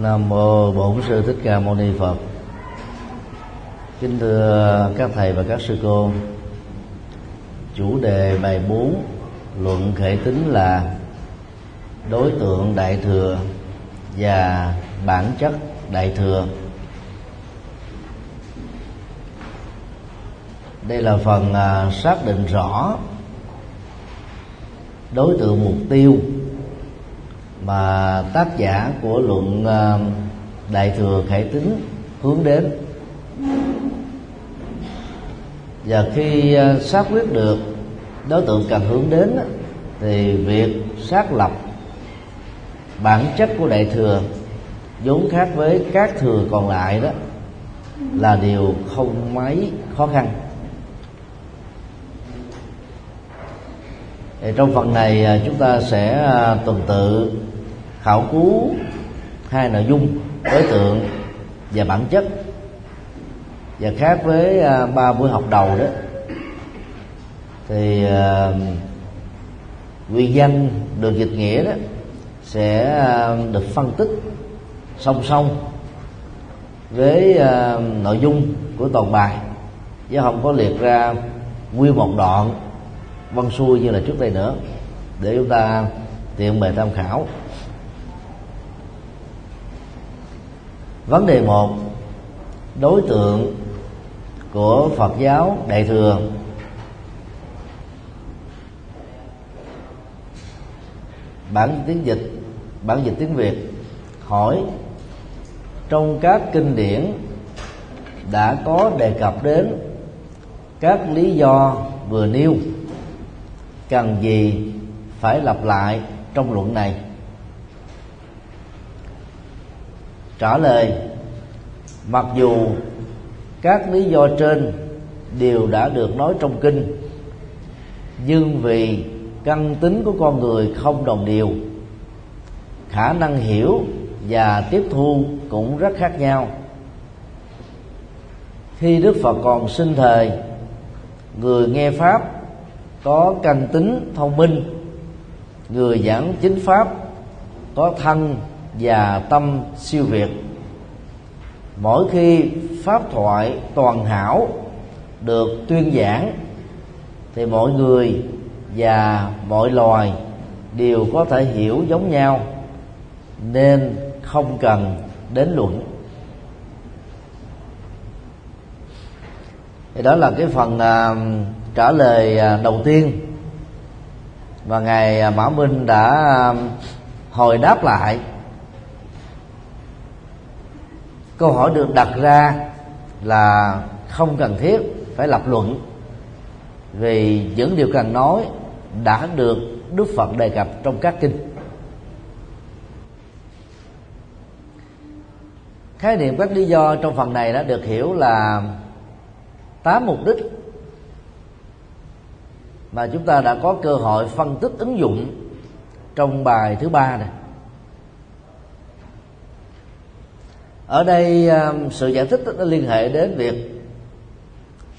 Nam mô Bổn sư Thích Ca Mâu Ni Phật. Kính thưa các thầy và các sư cô. Chủ đề bài 4 luận khởi tính là đối tượng đại thừa và bản chất đại thừa. Đây là phần à, xác định rõ đối tượng mục tiêu mà tác giả của luận ờ, đại thừa khải tính hướng đến. Và khi ờ, xác quyết được đối tượng cần hướng đến thì việc xác lập bản chất của đại thừa vốn khác với các thừa còn lại đó là điều không mấy khó khăn. Thì trong phần này ờ, chúng ta sẽ tuần tự khảo cứu hai nội dung đối tượng và bản chất. Và khác với à, ba buổi học đầu đó thì à, nguyên danh được dịch nghĩa đó sẽ à, được phân tích song song với à, nội dung của toàn bài chứ không có liệt ra nguyên một đoạn văn xuôi như là trước đây nữa. Để chúng ta tiện bề tham khảo. Vấn đề một, đối tượng của phật giáo đại thừa. Bản tiếng dịch bản dịch tiếng việt hỏi, trong các kinh điển đã có đề cập đến các lý do vừa nêu, cần gì phải lặp lại trong luận này? Trả lời. Mặc dù các lý do trên đều đã được nói trong kinh, nhưng vì căn tính của con người không đồng đều, khả năng hiểu và tiếp thu cũng rất khác nhau. Khi đức phật còn sinh thời, người nghe pháp có căn tính thông minh, người giảng chính pháp có thân và tâm siêu việt. Mỗi khi pháp thoại toàn hảo được tuyên giảng thì mọi người và mọi loài đều có thể hiểu giống nhau nên không cần đến luận. Thì đó là cái phần uh, trả lời uh, đầu tiên. Và ngài à, uh, Mã Minh đã uh, hồi đáp lại. Câu hỏi được đặt ra là không cần thiết phải lập luận vì những điều cần nói đã được đức phật đề cập trong các kinh. Khái niệm các lý do trong phần này đã được hiểu là tám mục đích mà chúng ta đã có cơ hội phân tích ứng dụng trong bài thứ ba này. Ở đây à, sự giải thích nó liên hệ đến việc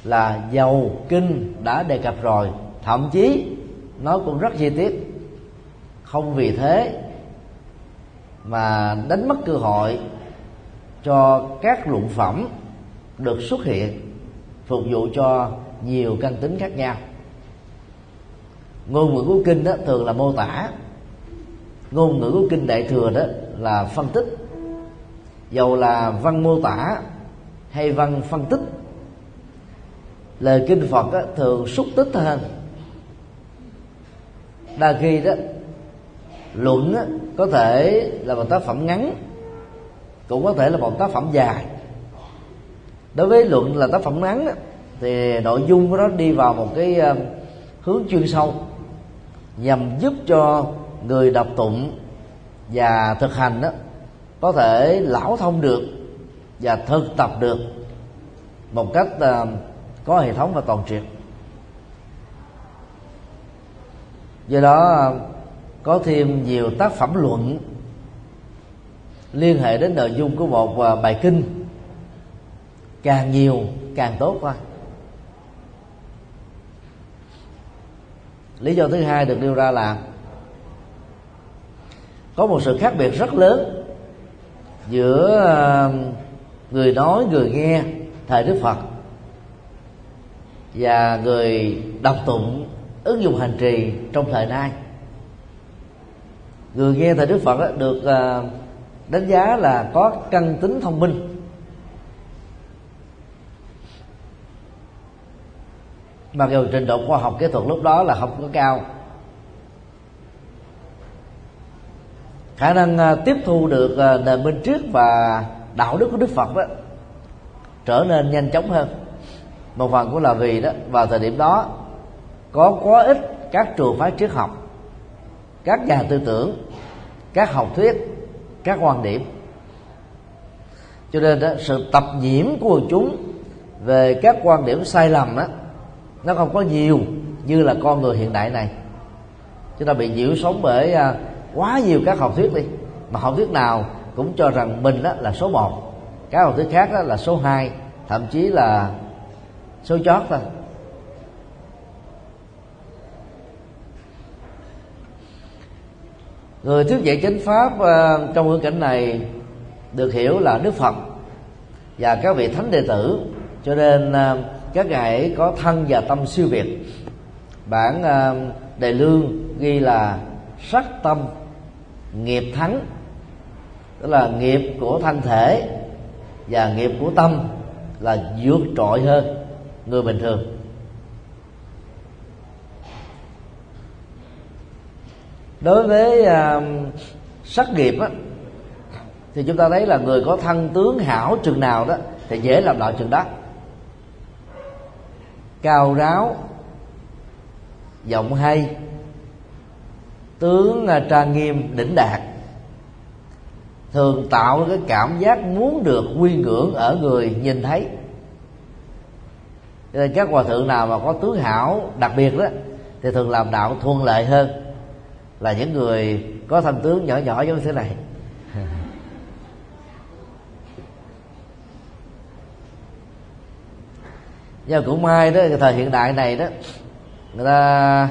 là dầu kinh đã đề cập rồi. Thậm chí, nó cũng rất chi tiết. Không vì thế mà đánh mất cơ hội cho các luận phẩm được xuất hiện, phục vụ cho nhiều căn tính khác nhau. Ngôn ngữ của kinh đó thường là mô tả. Ngôn ngữ của kinh đại thừa đó là phân tích dầu là văn mô tả hay văn phân tích lời kinh phật á, thường xúc tích hơn đa khi đó luận á, có thể là một tác phẩm ngắn cũng có thể là một tác phẩm dài. Đối với luận là tác phẩm ngắn á, thì nội dung của nó đi vào một cái ờ, hướng chuyên sâu nhằm giúp cho người đọc tụng và thực hành đó có thể lão thông được và thực tập được một cách uh, có hệ thống và toàn triệt. Do đó à, có thêm nhiều tác phẩm luận liên hệ đến nội dung của một à, bài kinh. Càng nhiều càng tốt thôi. Lý do thứ hai được nêu ra là có một sự khác biệt rất lớn giữa um, người nói, người nghe thời đức phật, và người đọc tụng, ứng dụng hành trì trong thời nay. Người nghe thời đức phật được à, đánh giá là có căn tính thông minh. Mặc dù trình độ khoa học kỹ thuật lúc đó là không có cao khả năng à, tiếp thu được à, nền minh triết và đạo đức của đức phật đó trở nên nhanh chóng hơn. Một phần cũng là vì đó vào thời điểm đó có quá ít các trường phái triết học các nhà tư tưởng các học thuyết các quan điểm. Cho nên đó, sự tập nhiễm của quần chúng về các quan điểm sai lầm đó nó không có nhiều như là con người hiện đại này. Chúng ta bị nhiễu sống bởi à, quá nhiều các học thuyết đi. Mà học thuyết nào cũng cho rằng mình đó là số một các học thuyết khác đó là số 2 thậm chí là số chót thôi. Người thuyết dạy chánh pháp ờ, trong ngữ cảnh này được hiểu là đức phật và các vị thánh đệ tử. Cho nên ờ, các ngài có thân và tâm siêu việt. Bản ờ, đề lương ghi là sắc tâm nghiệp thắng tức là nghiệp của thân thể và nghiệp của tâm là vượt trội hơn người bình thường. Đối với uh, sắc nghiệp á, thì chúng ta thấy là người có thân tướng hảo chừng nào đó thì dễ làm đạo chừng đó. Cao ráo giọng hay tướng à, trang nghiêm, đỉnh đạt. Thường tạo cái cảm giác muốn được quy ngưỡng ở người nhìn thấy. Nên các hòa thượng nào mà có tướng hảo đặc biệt đó, thì thường làm đạo thuận lợi hơn là những người có thân tướng nhỏ nhỏ giống thế này. Nhưng cũng may đó thời hiện đại này đó, người ta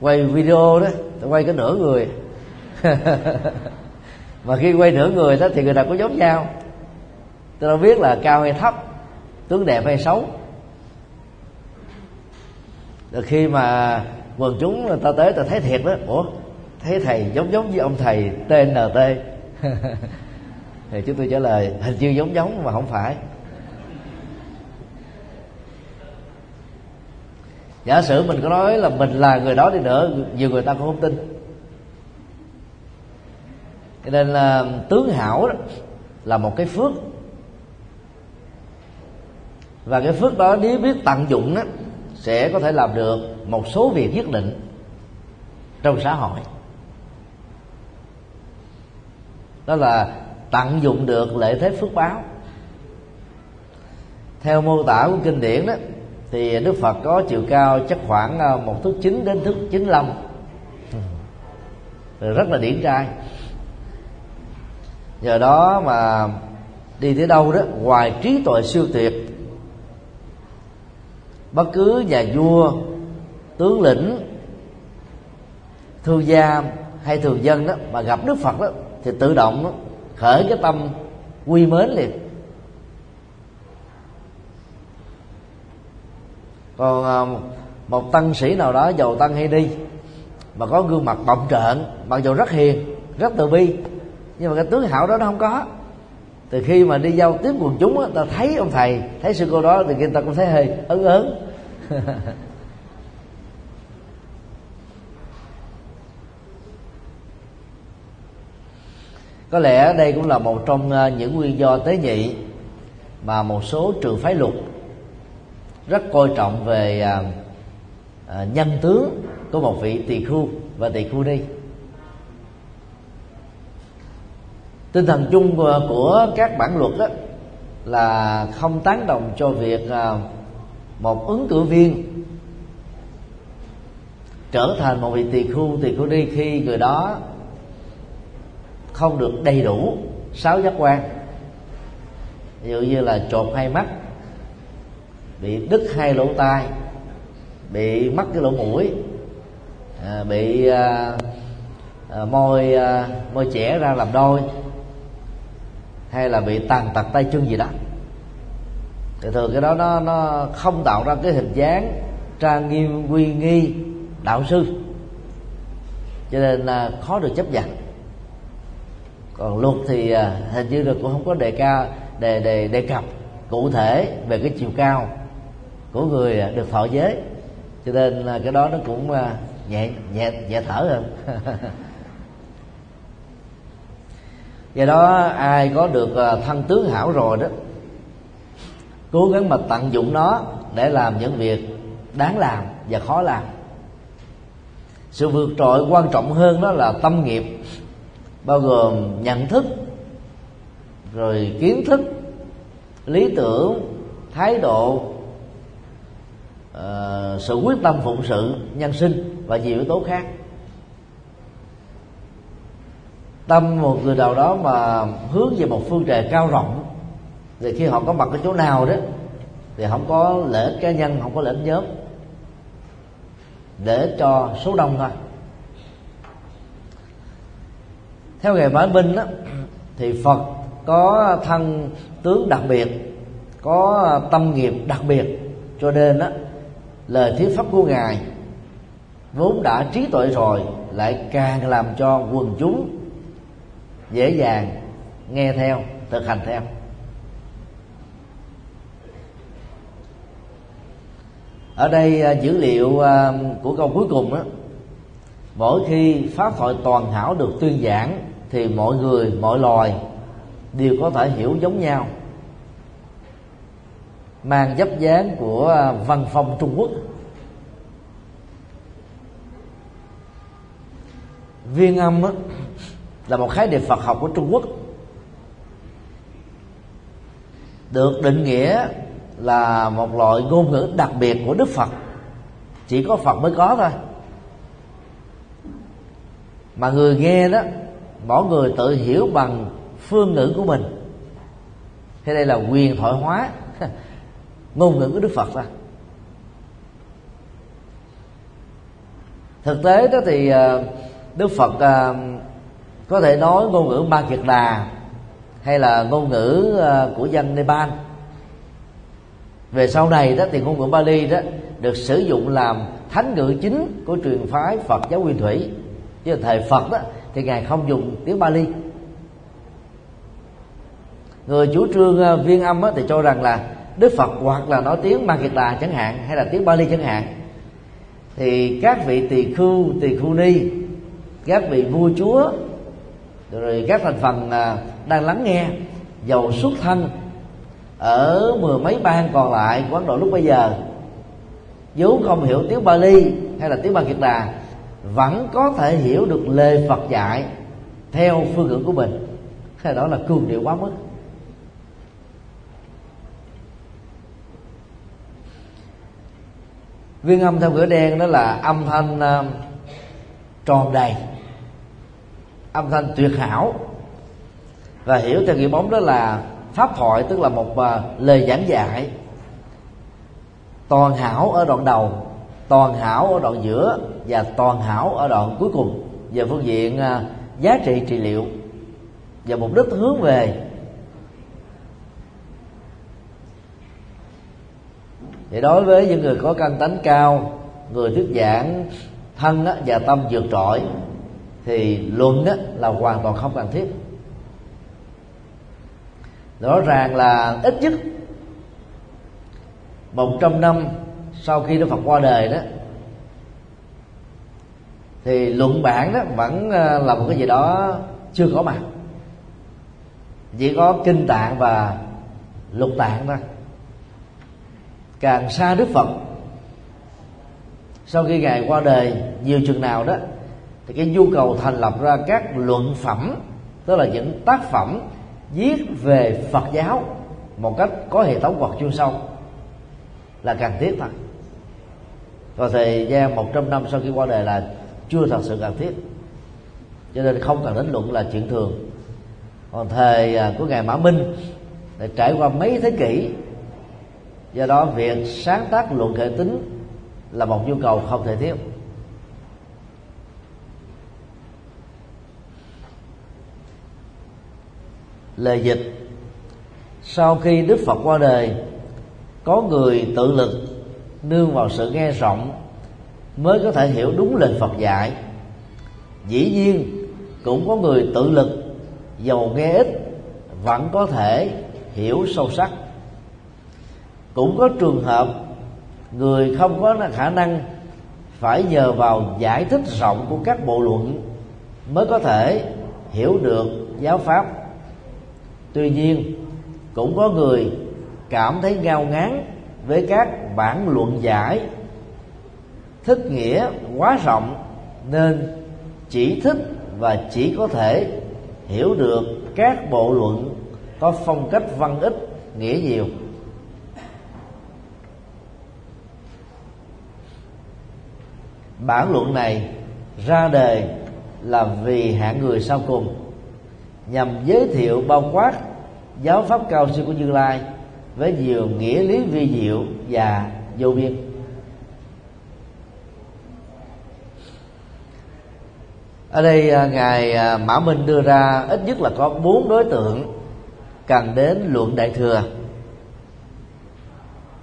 quay video đó quay cái nửa người. Mà khi quay nửa người đó thì người ta có giống nhau tôi đâu biết là cao hay thấp, tướng đẹp hay xấu. Rồi khi mà quần chúng người ta tới ta thấy thiệt đó. Ủa, thấy thầy giống giống với ông thầy tnt thì chúng tôi trả lời, hình như giống giống mà không phải. Giả sử mình có nói là mình là người đó đi nữa, nhiều người ta cũng không tin. Cho nên là tướng hảo đó là một cái phước. Và cái phước đó nếu biết tận dụng đó sẽ có thể làm được một số việc nhất định trong xã hội. Đó là tận dụng được lợi thế phước báo. Theo mô tả của kinh điển đó thì đức phật có chiều cao chắc khoảng ờ, một thước chín đến thước chín lăm. Ừ. Rất là điển trai. Nhờ đó mà đi tới đâu đó ngoài trí tuệ siêu tuyệt bất cứ nhà vua tướng lĩnh thương gia hay thường dân đó mà gặp đức phật đó thì tự động đó, khởi cái tâm quy mến liền. Còn à, một tăng sĩ nào đó giàu tăng hay đi, mà có gương mặt bậm trợn, mặc dù rất hiền, rất từ bi, nhưng mà cái tướng hảo đó nó không có. Từ khi mà đi giao tiếp quần chúng á, ta thấy ông thầy, thấy sư cô đó, thì người ta cũng thấy hơi ấn ớn. Có lẽ đây cũng là một trong à, những nguyên do tế nhị mà một số trường phái luật rất coi trọng về à, à, nhân tướng của một vị tỳ khu và tỳ khu đi tinh thần chung của, của các bản luật đó là không tán đồng cho việc à, một ứng cử viên trở thành một vị tỳ khu tỳ khu đi khi người đó không được đầy đủ sáu giác quan. Ví dụ như là trột hai mắt bị đứt hai lỗ tai bị mắc cái lỗ mũi à, bị à, à, môi à, môi trẻ ra làm đôi hay là bị tàn tật tay chân gì đó. Thì thường cái đó nó nó không tạo ra cái hình dáng trang nghiêm uy nghi đạo sư. Cho nên là khó được chấp nhận. Còn luật thì à, hình như là cũng không có đề cao đề đề đề cập cụ thể về cái chiều cao của người à, được thọ giới. Cho nên là cái đó nó cũng à, nhẹ nhẹ nhẹ thở hơn. Do đó ai có được à, thân tướng hảo rồi đó, cố gắng mà tận dụng nó để làm những việc đáng làm và khó làm. Sự vượt trội quan trọng hơn đó là tâm nghiệp, bao gồm nhận thức, rồi kiến thức, lý tưởng, thái độ uh, sự quyết tâm phụng sự nhân sinh và nhiều yếu tố khác. Tâm một người nào đó mà hướng về một phương trời cao rộng thì khi họ có mặt ở chỗ nào đó thì không có lợi ích cá nhân không có lợi ích nhóm để cho số đông thôi. Theo nghề mã binh đó, thì phật có thân tướng đặc biệt có tâm nghiệp đặc biệt cho nên đó lời thuyết pháp của ngài vốn đã trí tuệ rồi, lại càng làm cho quần chúng dễ dàng nghe theo, thực hành theo. Ở đây à, dữ liệu à, của câu cuối cùng đó mỗi khi pháp thoại toàn hảo được tuyên giảng thì mọi người, mọi loài đều có thể hiểu giống nhau mang dấp dáng của à, văn phong trung quốc. Viên âm đó, là một khái niệm phật học của trung quốc. Được định nghĩa là một loại ngôn ngữ đặc biệt của đức phật. Chỉ có phật mới có thôi. Mà người nghe đó mỗi người tự hiểu bằng phương ngữ của mình. Thế đây là quyền thoại hóa. ngôn ngữ của đức phật ra. thực tế đó thì ờ, đức phật ờ, có thể nói ngôn ngữ ba kiệt đà hay là ngôn ngữ ờ, của dân nepal. Về sau này đó thì ngôn ngữ Bali đó được sử dụng làm thánh ngữ chính của truyền phái Phật giáo Nguyên Thủy. Chứ thời Phật đó thì ngài không dùng tiếng Bali. Người chủ trương viên âm thì cho rằng là Đức Phật hoặc là nói tiếng Makita chẳng hạn, hay là tiếng Bali chẳng hạn, thì các vị tỳ khưu tỳ khưu ni, các vị vua chúa, rồi các thành phần à, đang lắng nghe, dầu xuất thân ở mười mấy bang còn lại của Ấn Độ lúc bây giờ, vốn không hiểu tiếng Bali hay là tiếng Ba Kiệt Đà vẫn có thể hiểu được lời Phật dạy theo phương ngữ của mình. Cái đó là cường điệu quá mức. Viên âm theo cửa đen đó là âm thanh uh, tròn đầy. Âm thanh tuyệt hảo. Và hiểu theo nghĩa bóng đó là pháp thoại tức là một uh, lời giảng dạy. Toàn hảo ở đoạn đầu toàn hảo ở đoạn giữa và toàn hảo ở đoạn cuối cùng. Về phương diện uh, giá trị trị liệu. Và mục đích hướng về thì đối với những người có căn tánh cao, người thuyết giảng thân và tâm vượt trội, thì luận là hoàn toàn không cần thiết. Rõ ràng là ít nhất một trăm năm sau khi Đức Phật qua đời đó, thì luận bản đó vẫn à, là một cái gì đó chưa có mặt. Chỉ có kinh tạng và lục tạng thôi càng xa Đức Phật. Sau khi ngài qua đời, nhiều chừng nào đó, thì cái nhu cầu thành lập ra các luận phẩm, tức là những tác phẩm viết về Phật giáo một cách có hệ thống hoặc chuyên sâu, là cần thiết thật. Và thời gian 100 năm sau khi qua đời là chưa thật sự cần thiết. Cho nên không cần đến luận là chuyện thường. Còn thời à, của ngài mã minh đã trải qua mấy thế kỷ do đó, việc sáng tác luận hệ tính là một nhu cầu không thể thiếu. Lời dịch, sau khi đức phật qua đời, có người tự lực nương vào sự nghe rộng mới có thể hiểu đúng lời phật dạy. Dĩ nhiên, cũng có người tự lực giàu nghe ít, vẫn có thể hiểu sâu sắc cũng có trường hợp người không có khả năng phải nhờ vào giải thích rộng của các bộ luận mới có thể hiểu được giáo pháp. Tuy nhiên, cũng có người cảm thấy ngao ngán với các bản luận giải. Thích nghĩa quá rộng nên chỉ thích và chỉ có thể hiểu được các bộ luận có phong cách văn ít nghĩa nhiều. Bản luận này ra đời là vì hạng người sau cùng. Nhằm giới thiệu, bao quát giáo pháp cao siêu của như lai với nhiều nghĩa lý vi diệu và vô biên. Ở đây à, ngài à, mã minh đưa ra ít nhất là có bốn đối tượng cần đến luận đại thừa.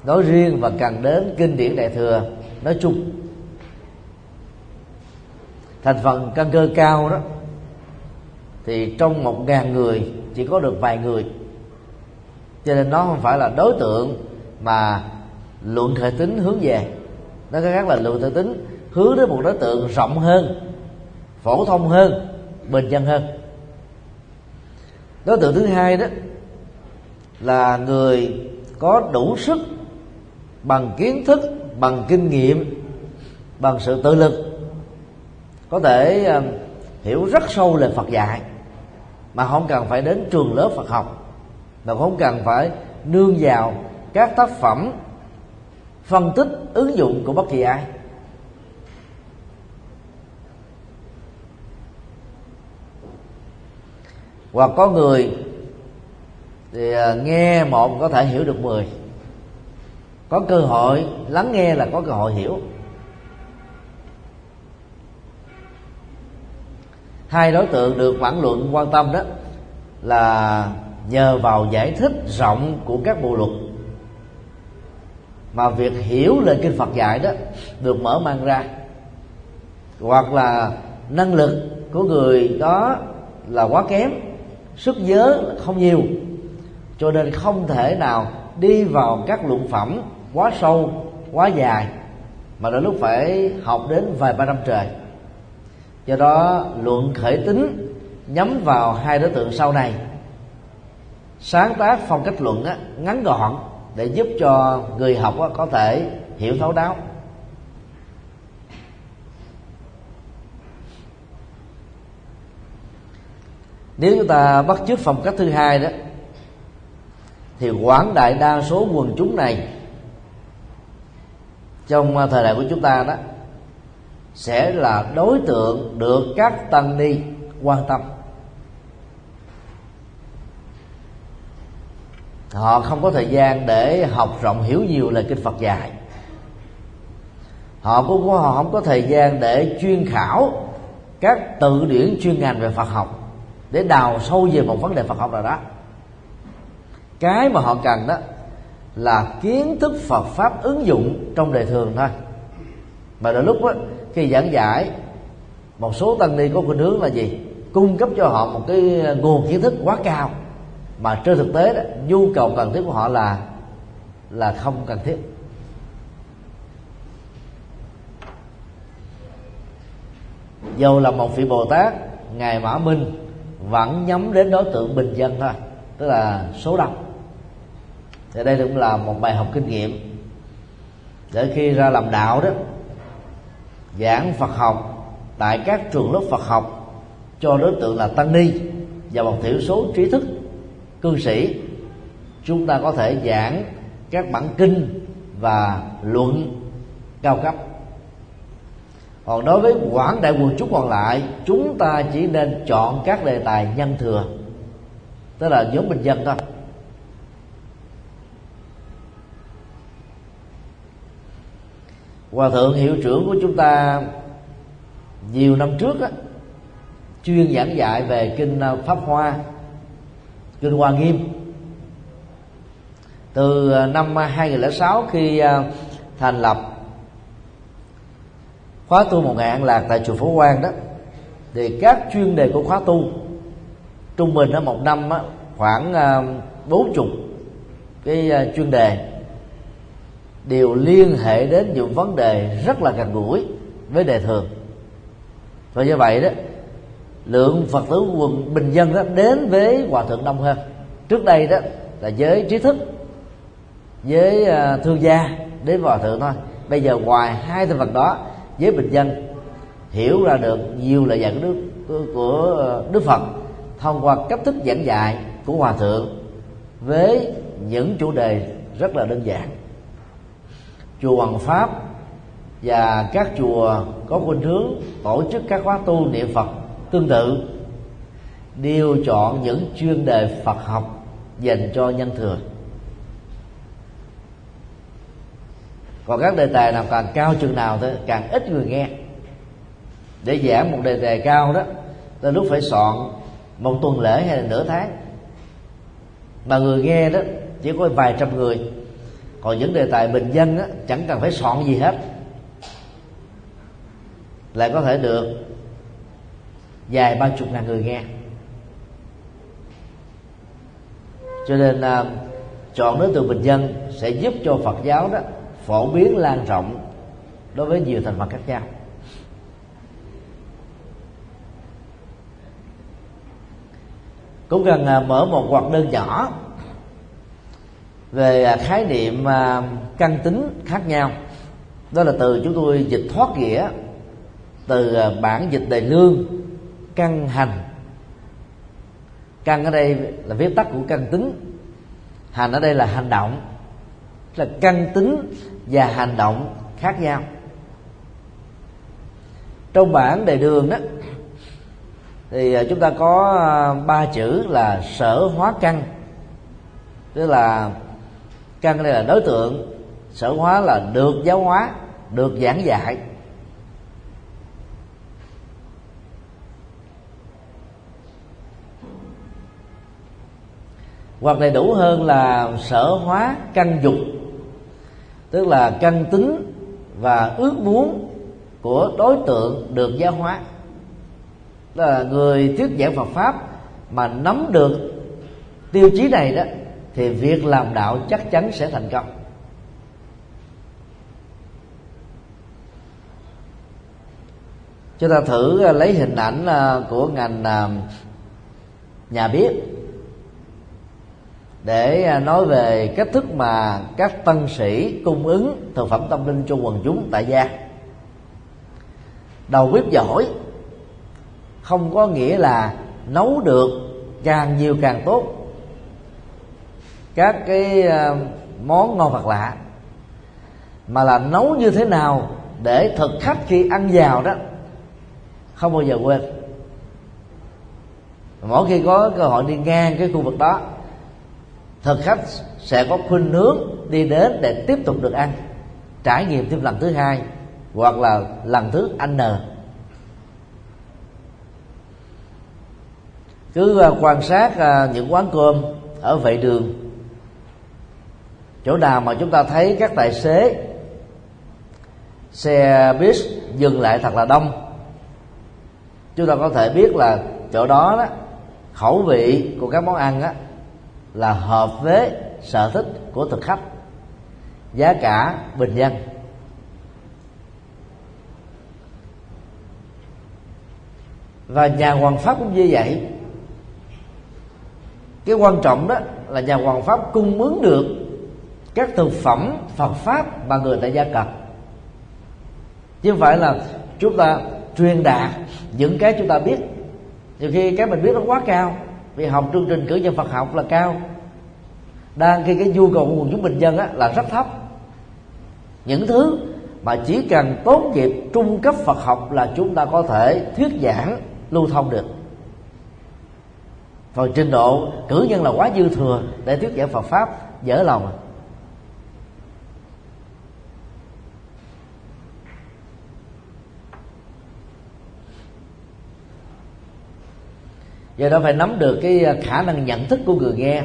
Nói riêng và cần đến kinh điển đại thừa, nói chung thành phần căn cơ cao đó, thì trong một ngàn người chỉ có được vài người. Cho nên nó không phải là đối tượng mà luận thể tính hướng về. Nó cái khác là luận thể tính hướng đến một đối tượng rộng hơn, phổ thông hơn, bình dân hơn. Đối tượng thứ hai đó là người có đủ sức, bằng kiến thức, bằng kinh nghiệm, bằng sự tự lực có thể ờ, hiểu rất sâu lời Phật dạy, mà không cần phải đến trường lớp Phật học, mà không cần phải nương vào các tác phẩm phân tích ứng dụng của bất kỳ ai. Hoặc có người thì ờ, nghe một có thể hiểu được mười. Có cơ hội lắng nghe là có cơ hội hiểu. Hai đối tượng được bản luận quan tâm đó là nhờ vào giải thích rộng của các bộ luật mà việc hiểu lời kinh Phật dạy đó được mở mang ra. Hoặc là năng lực của người đó là quá kém, sức nhớ không nhiều, cho nên không thể nào đi vào các luận phẩm quá sâu, quá dài, mà đôi lúc phải học đến vài ba năm trời do đó luận khởi tính nhắm vào hai đối tượng sau này. Sáng tác phong cách luận á, ngắn gọn để giúp cho người học á, có thể hiểu thấu đáo. Nếu chúng ta bắt chước phong cách thứ hai đó thì quảng đại đa số quần chúng này trong thời đại của chúng ta đó sẽ là đối tượng được các tăng ni quan tâm. Họ không có thời gian để học rộng hiểu nhiều lời kinh Phật dạy. Họ cũng có, họ không có thời gian để chuyên khảo các tự điển chuyên ngành về Phật học để đào sâu về một vấn đề Phật học nào đó. Cái mà họ cần đó là kiến thức Phật pháp ứng dụng trong đời thường thôi. Mà đôi lúc đó, khi giảng giải một số tăng ni có khuynh hướng là gì? Cung cấp cho họ một cái nguồn kiến thức quá cao. Mà trên thực tế đó, nhu cầu cần thiết của họ là là không cần thiết. Dầu là một vị bồ tát ngài mã minh vẫn nhắm đến đối tượng bình dân thôi tức là số đông. Thì đây cũng là một bài học kinh nghiệm để khi ra làm đạo đó giảng Phật học tại các trường lớp Phật học cho đối tượng là tăng ni và một thiểu số trí thức, cư sĩ. Chúng ta có thể giảng các bản kinh và luận cao cấp. Còn đối với quảng đại quần chúng còn lại, chúng ta chỉ nên chọn các đề tài nhân thừa, tức là nhóm bình dân thôi. Hòa thượng hiệu trưởng của chúng ta nhiều năm trước á, chuyên giảng dạy về kinh à, pháp hoa kinh hoa nghiêm. Từ à, năm 2006 khi à, thành lập khóa tu một ngày an lạc tại chùa Phổ Quang đó thì các chuyên đề của khóa tu trung bình ở một năm á, khoảng bốn chục cái chuyên đề đều liên hệ đến những vấn đề rất là gần gũi với đề thường. Và như vậy đó, lượng phật tử quần bình dân đó đến với hòa thượng đông hơn. Trước đây đó là giới trí thức với à, thương gia đến hòa thượng thôi. Bây giờ ngoài hai thành phần đó với bình dân hiểu ra được nhiều lời dạy của đức của à, đức phật thông qua cách thức giảng dạy của hòa thượng với những chủ đề rất là đơn giản chùa Hoàng Pháp và các chùa có khuynh hướng tổ chức các khóa tu niệm Phật tương tự, đều chọn những chuyên đề Phật học dành cho nhân thừa. Còn các đề tài nào càng cao chừng nào thì càng ít người nghe. Để giảng một đề tài cao đó, ta lúc phải soạn một tuần lễ hay là nửa tháng. Mà người nghe đó chỉ có vài trăm người còn những đề tài bình dân á, chẳng cần phải soạn gì hết. Lại có thể được dài ba chục ngàn người nghe. Cho nên à, chọn đối tượng bình dân sẽ giúp cho Phật giáo đó phổ biến lan rộng đối với nhiều thành phần khác nhau. Cũng cần à, mở một hoạt đơn nhỏ về à, khái niệm à, căn tính khác nhau. Đó là từ chúng tôi dịch thoát nghĩa, từ à, bản dịch đề lương, căn hành. Căn ở đây là viết tắt của căn tính. Hành ở đây là hành động. Là căn tính và hành động khác nhau. Trong bản đề đường đó, thì chúng ta có ba chữ là sở hóa căn. Tức là căn đây là đối tượng sở hóa là được giáo hóa, được giảng dạy. Hoặc đầy đủ hơn là sở hóa căn dục, tức là căn tính và ước muốn của đối tượng được giáo hóa. Đó là người thuyết giảng Phật pháp mà nắm được tiêu chí này đó thì việc làm đạo chắc chắn sẽ thành công. Chúng ta thử à, lấy hình ảnh à, của ngành à, nhà bếp để nói về cách thức mà các tân sĩ cung ứng thực phẩm tâm linh cho quần chúng tại gia. Đầu bếp giỏi không có nghĩa là nấu được càng nhiều càng tốt các cái ờ, món ngon vật lạ, mà là nấu như thế nào để thực khách khi ăn vào đó, không bao giờ quên. Mỗi khi có cơ hội đi ngang cái khu vực đó, thực khách sẽ có khuynh hướng đi đến để tiếp tục được ăn, trải nghiệm thêm lần thứ hai hoặc là lần thứ n cứ ờ, quan sát ờ, những quán cơm ở vệ đường chỗ nào mà chúng ta thấy các tài xế xe bus dừng lại thật là đông chúng ta có thể biết là chỗ đó đó khẩu vị của các món ăn đó, là hợp với sở thích của thực khách giá cả bình dân. Và nhà hoàng pháp cũng như vậy. Cái quan trọng đó là nhà hoàng pháp cung ứng được các thực phẩm Phật pháp mà người tại gia cần chứ không phải là chúng ta truyền đạt những cái chúng ta biết. Nhiều khi cái mình biết nó quá cao vì học chương trình cử nhân Phật học là cao. Đang khi cái nhu cầu của quần chúng bình dân á, là rất thấp. Những thứ mà chỉ cần tốt nghiệp trung cấp Phật học là chúng ta có thể thuyết giảng lưu thông được. Còn trình độ cử nhân là quá dư thừa để thuyết giảng Phật pháp dở lòng à do đó phải nắm được cái à, khả năng nhận thức của người nghe,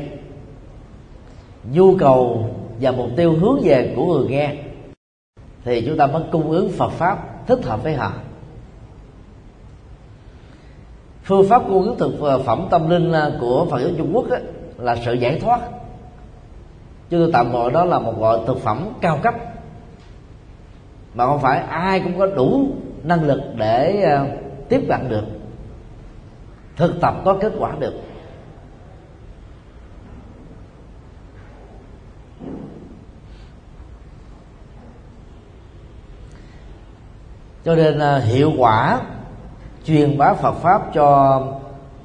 nhu cầu và mục tiêu hướng về của người nghe, thì chúng ta mới cung ứng Phật pháp thích hợp với họ. Phương pháp cung ứng thực à, phẩm tâm linh à, của Phật giáo Trung Quốc là sự giải thoát. Chứ tôi tạm gọi đó là một loại thực phẩm cao cấp. Mà không phải ai cũng có đủ năng lực để tiếp cận được thực tập có kết quả được. Cho nên à, hiệu quả truyền bá Phật pháp cho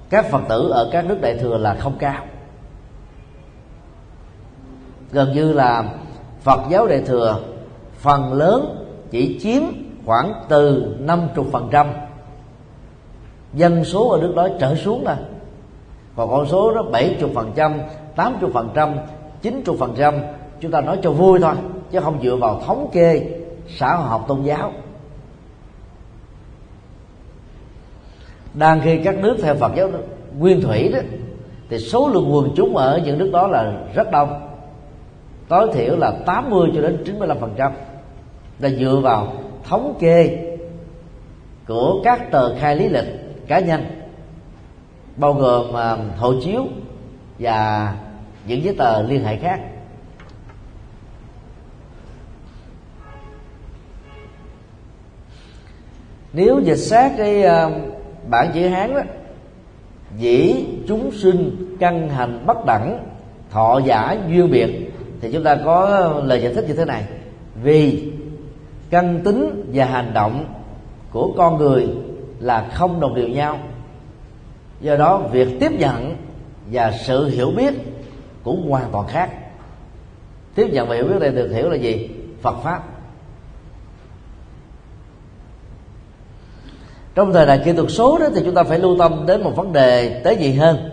các Phật tử ở các nước đại thừa là không cao. Gần như là Phật giáo đại thừa phần lớn chỉ chiếm khoảng từ 50% dân số ở nước đó trở xuống là còn con số đó 70%, 80%, 90% chúng ta nói cho vui thôi chứ không dựa vào thống kê xã hội học tôn giáo. Đang khi các nước theo Phật giáo nguyên thủy đó thì số lượng quần chúng ở những nước đó là rất đông. Tối thiểu là 80 cho đến 95 phần trăm. Là dựa vào thống kê của các tờ khai lý lịch cá nhân bao gồm uh, hộ chiếu và những giấy tờ liên hệ khác. Nếu dịch sát cái uh, à, bản chữ hán đó dĩ chúng sinh căn hành bất đẳng thọ giả duyên biệt thì chúng ta có lời giải thích như thế này. Vì căn tính và hành động của con người là không đồng đều nhau. Do đó, việc tiếp nhận và sự hiểu biết cũng hoàn toàn khác. Tiếp nhận và hiểu biết đây được hiểu là gì? Phật pháp. Trong thời đại kỹ thuật số đó thì chúng ta phải lưu tâm đến một vấn đề tế nhị hơn.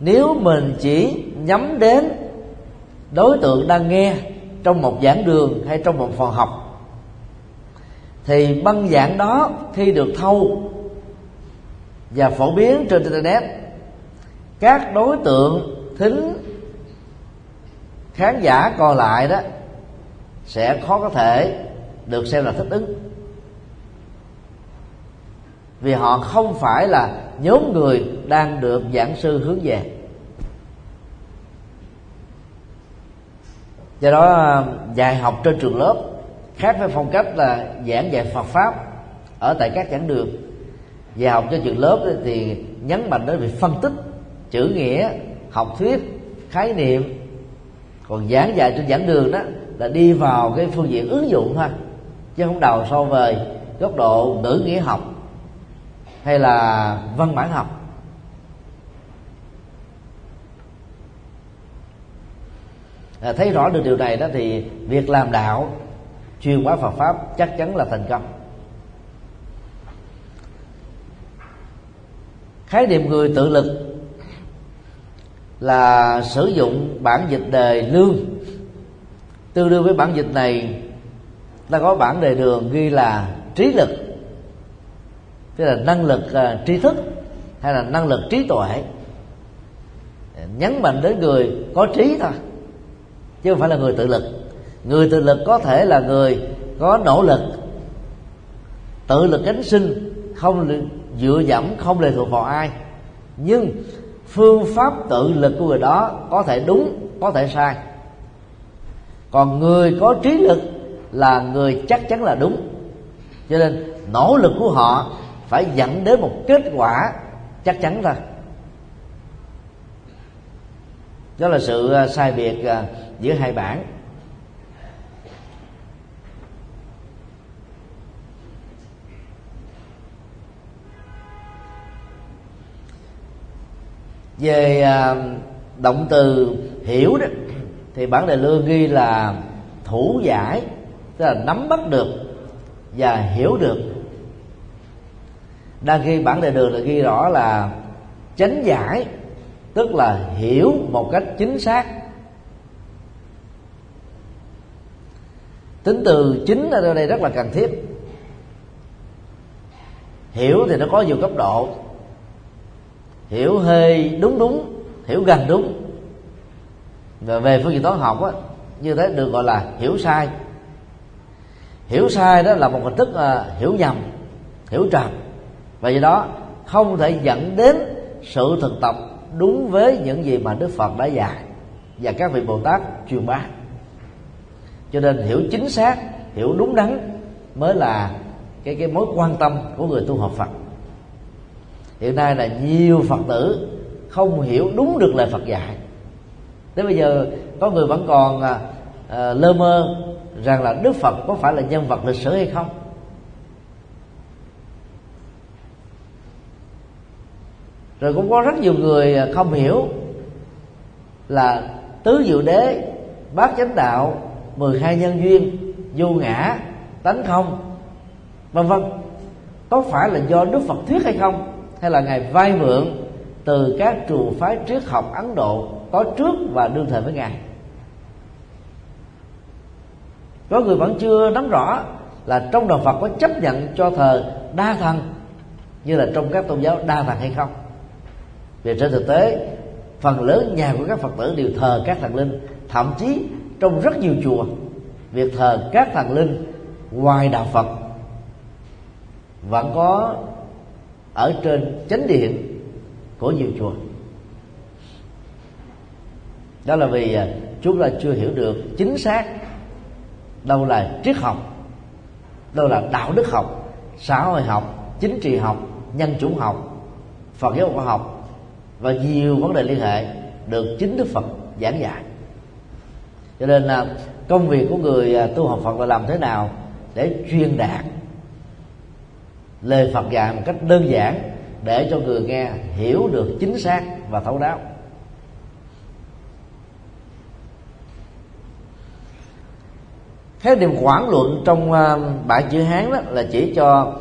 Nếu mình chỉ nhắm đến đối tượng đang nghe trong một giảng đường hay trong một phòng học thì băng giảng đó khi được thâu và phổ biến trên internet. Các đối tượng thính khán giả còn lại đó sẽ khó có thể được xem là thích ứng. Vì họ không phải là nhóm người đang được giảng sư hướng về. Do đó um, dạy học trên trường lớp khác với phong cách là giảng dạy Phật pháp ở tại các giảng đường. Dạy học cho trường lớp thì nhấn mạnh đến việc phân tích chữ nghĩa học thuyết khái niệm. Còn giảng dạy trên giảng đường đó là đi vào cái phương diện ứng dụng thôi chứ không đầu so về góc độ ngữ nghĩa học hay là văn bản học. À, thấy rõ được điều này đó thì việc làm đạo chuyên hóa Phật pháp chắc chắn là thành công. Khái niệm người tự lực là sử dụng bản dịch đề lương. Tương đương với bản dịch này ta có bản đề đường ghi là trí lực tức là năng lực uh, tri thức hay là năng lực trí tuệ. Nhấn mạnh đến người có trí thôi chứ không phải là người tự lực người tự lực có thể là người có nỗ lực. Tự lực cánh sinh không dựa dẫm không lệ thuộc vào ai. Nhưng phương pháp tự lực của người đó có thể đúng, có thể sai. Còn người có trí lực là người chắc chắn là đúng. Cho nên nỗ lực của họ phải dẫn đến một kết quả chắc chắn thôi. Đó là sự à, sai biệt à, giữa hai bản về à, động từ hiểu đó, thì bản đề lương ghi là thủ giải, tức là nắm bắt được và hiểu được. Đang ghi bản đề đường là ghi rõ là chánh giải, tức là hiểu một cách chính xác. Tính từ chính ở đây rất là cần thiết. Hiểu thì nó có nhiều cấp độ hiểu hơi đúng đúng hiểu gần đúng. Và về phương diện toán học á như thế được gọi là hiểu sai. Hiểu sai đó là một hình thức uh, hiểu nhầm hiểu trầm. Và do đó không thể dẫn đến sự thực tập đúng với những gì mà đức phật đã dạy và các vị bồ tát truyền bá. Cho nên hiểu chính xác hiểu đúng đắn mới là cái cái mối quan tâm của người tu học phật hiện nay là nhiều phật tử không hiểu đúng được lời phật dạy. Đến bây giờ có người vẫn còn à, à, lơ mơ rằng là đức phật có phải là nhân vật lịch sử hay không? Rồi cũng có rất nhiều người à, không hiểu là tứ diệu đế bát chánh đạo 12 nhân duyên vô ngã tánh không vân vân. Có phải là do đức phật thuyết hay không? Hay là ngài vay mượn từ các trường phái triết học ấn độ có trước và đương thời với ngài? Có người vẫn chưa nắm rõ là trong đạo phật có chấp nhận cho thờ đa thần như là trong các tôn giáo đa thần hay không? Vì trên thực tế, phần lớn nhà của các phật tử đều thờ các thần linh, thậm chí trong rất nhiều chùa, việc thờ các thần linh ngoài đạo phật vẫn có ở trên chánh điện của nhiều chùa. Đó là vì à, chúng ta chưa hiểu được chính xác đâu là triết học, đâu là đạo đức học, xã hội học, chính trị học, nhân chủng học, phật giáo khoa học và nhiều vấn đề liên hệ được chính đức phật giảng dạy. Cho nên là công việc của người à, tu học phật là làm thế nào để truyền đạt lời phật dạy một cách đơn giản để cho người nghe hiểu được chính xác và thấu đáo. Khái niệm quản luận trong ờ, bản chữ hán đó là chỉ cho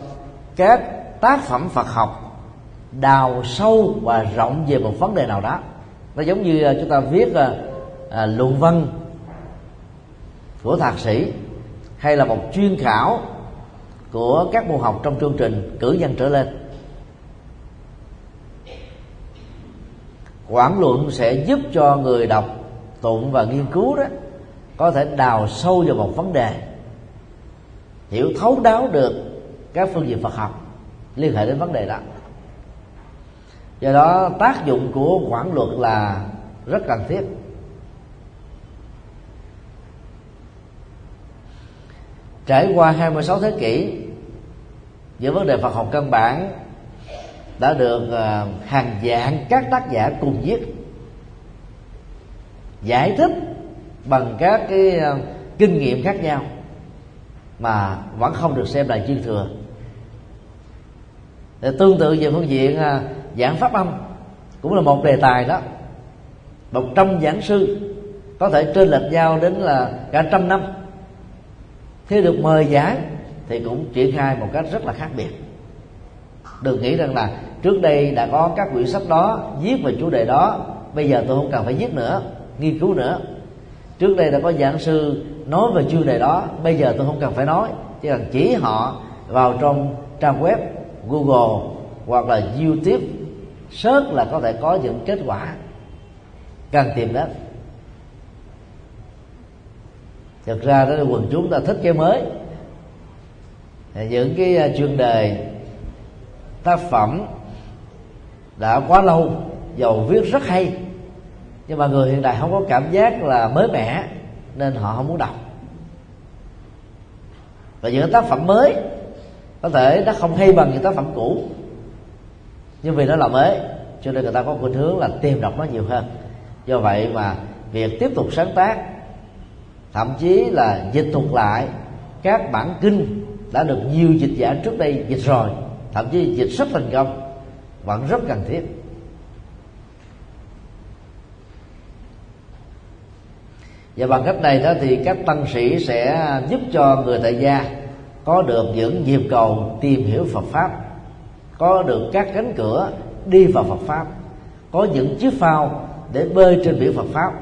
các tác phẩm phật học đào sâu và rộng về một vấn đề nào đó. Nó giống như ờ, chúng ta viết à, luận văn của thạc sĩ hay là một chuyên khảo của các môn học trong chương trình cử nhân trở lên. Quảng luận sẽ giúp cho người đọc tụng và nghiên cứu đó có thể đào sâu vào một vấn đề, hiểu thấu đáo được các phương diện Phật học liên hệ đến vấn đề đó. Do đó, tác dụng của quảng luật là rất cần thiết. Trải qua 26 thế kỷ, những vấn đề Phật học căn bản đã được ờ, hàng dạng các tác giả cùng viết, giải thích bằng các cái ờ, kinh nghiệm khác nhau mà vẫn không được xem là dư thừa. Để tương tự về phương diện ờ, giảng pháp âm cũng là một đề tài đó. Một trăm giảng sư có thể trên lệch nhau đến là cả trăm năm thế được mời giảng thì cũng triển khai một cách rất là khác biệt. Đừng nghĩ rằng là trước đây đã có các quyển sách đó viết về chủ đề đó, bây giờ tôi không cần phải viết nữa, nghiên cứu nữa. Trước đây đã có giảng sư nói về chủ đề đó, bây giờ tôi không cần phải nói. Chỉ cần chỉ họ vào trong trang web google hoặc là youtube, search là có thể có những kết quả. Cần tìm đến thực ra đó là quần chúng ta thích cái mới. Những cái à, chuyên đề tác phẩm đã quá lâu dầu viết rất hay, nhưng mà người hiện đại không có cảm giác là mới mẻ, nên họ không muốn đọc. Và những tác phẩm mới, có thể nó không hay bằng những tác phẩm cũ, nhưng vì nó là mới, cho nên người ta có khuynh hướng là tìm đọc nó nhiều hơn. Do vậy mà việc tiếp tục sáng tác thậm chí là dịch thuật lại, các bản kinh đã được nhiều dịch giả trước đây dịch rồi, thậm chí dịch rất thành công, vẫn rất cần thiết. Và bằng cách này đó thì các tăng sĩ sẽ giúp cho người tại gia có được những nhịp cầu tìm hiểu Phật pháp, có được các cánh cửa đi vào Phật pháp, có những chiếc phao để bơi trên biển Phật pháp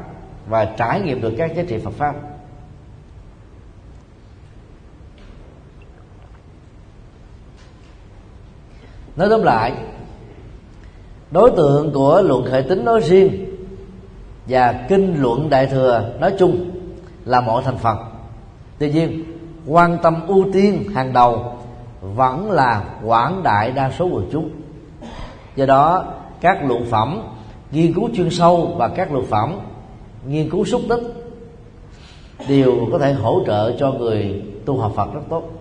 và trải nghiệm được các giá trị Phật pháp. Nói tóm lại, đối tượng của luận khởi tính nói riêng và kinh luận đại thừa nói chung là mọi thành phần. Tuy nhiên, quan tâm ưu tiên hàng đầu vẫn là quảng đại đa số quần chúng. Do đó, các luận phẩm nghiên cứu chuyên sâu và các luận phẩm nghiên cứu xúc tích đều có thể hỗ trợ cho người tu học Phật rất tốt.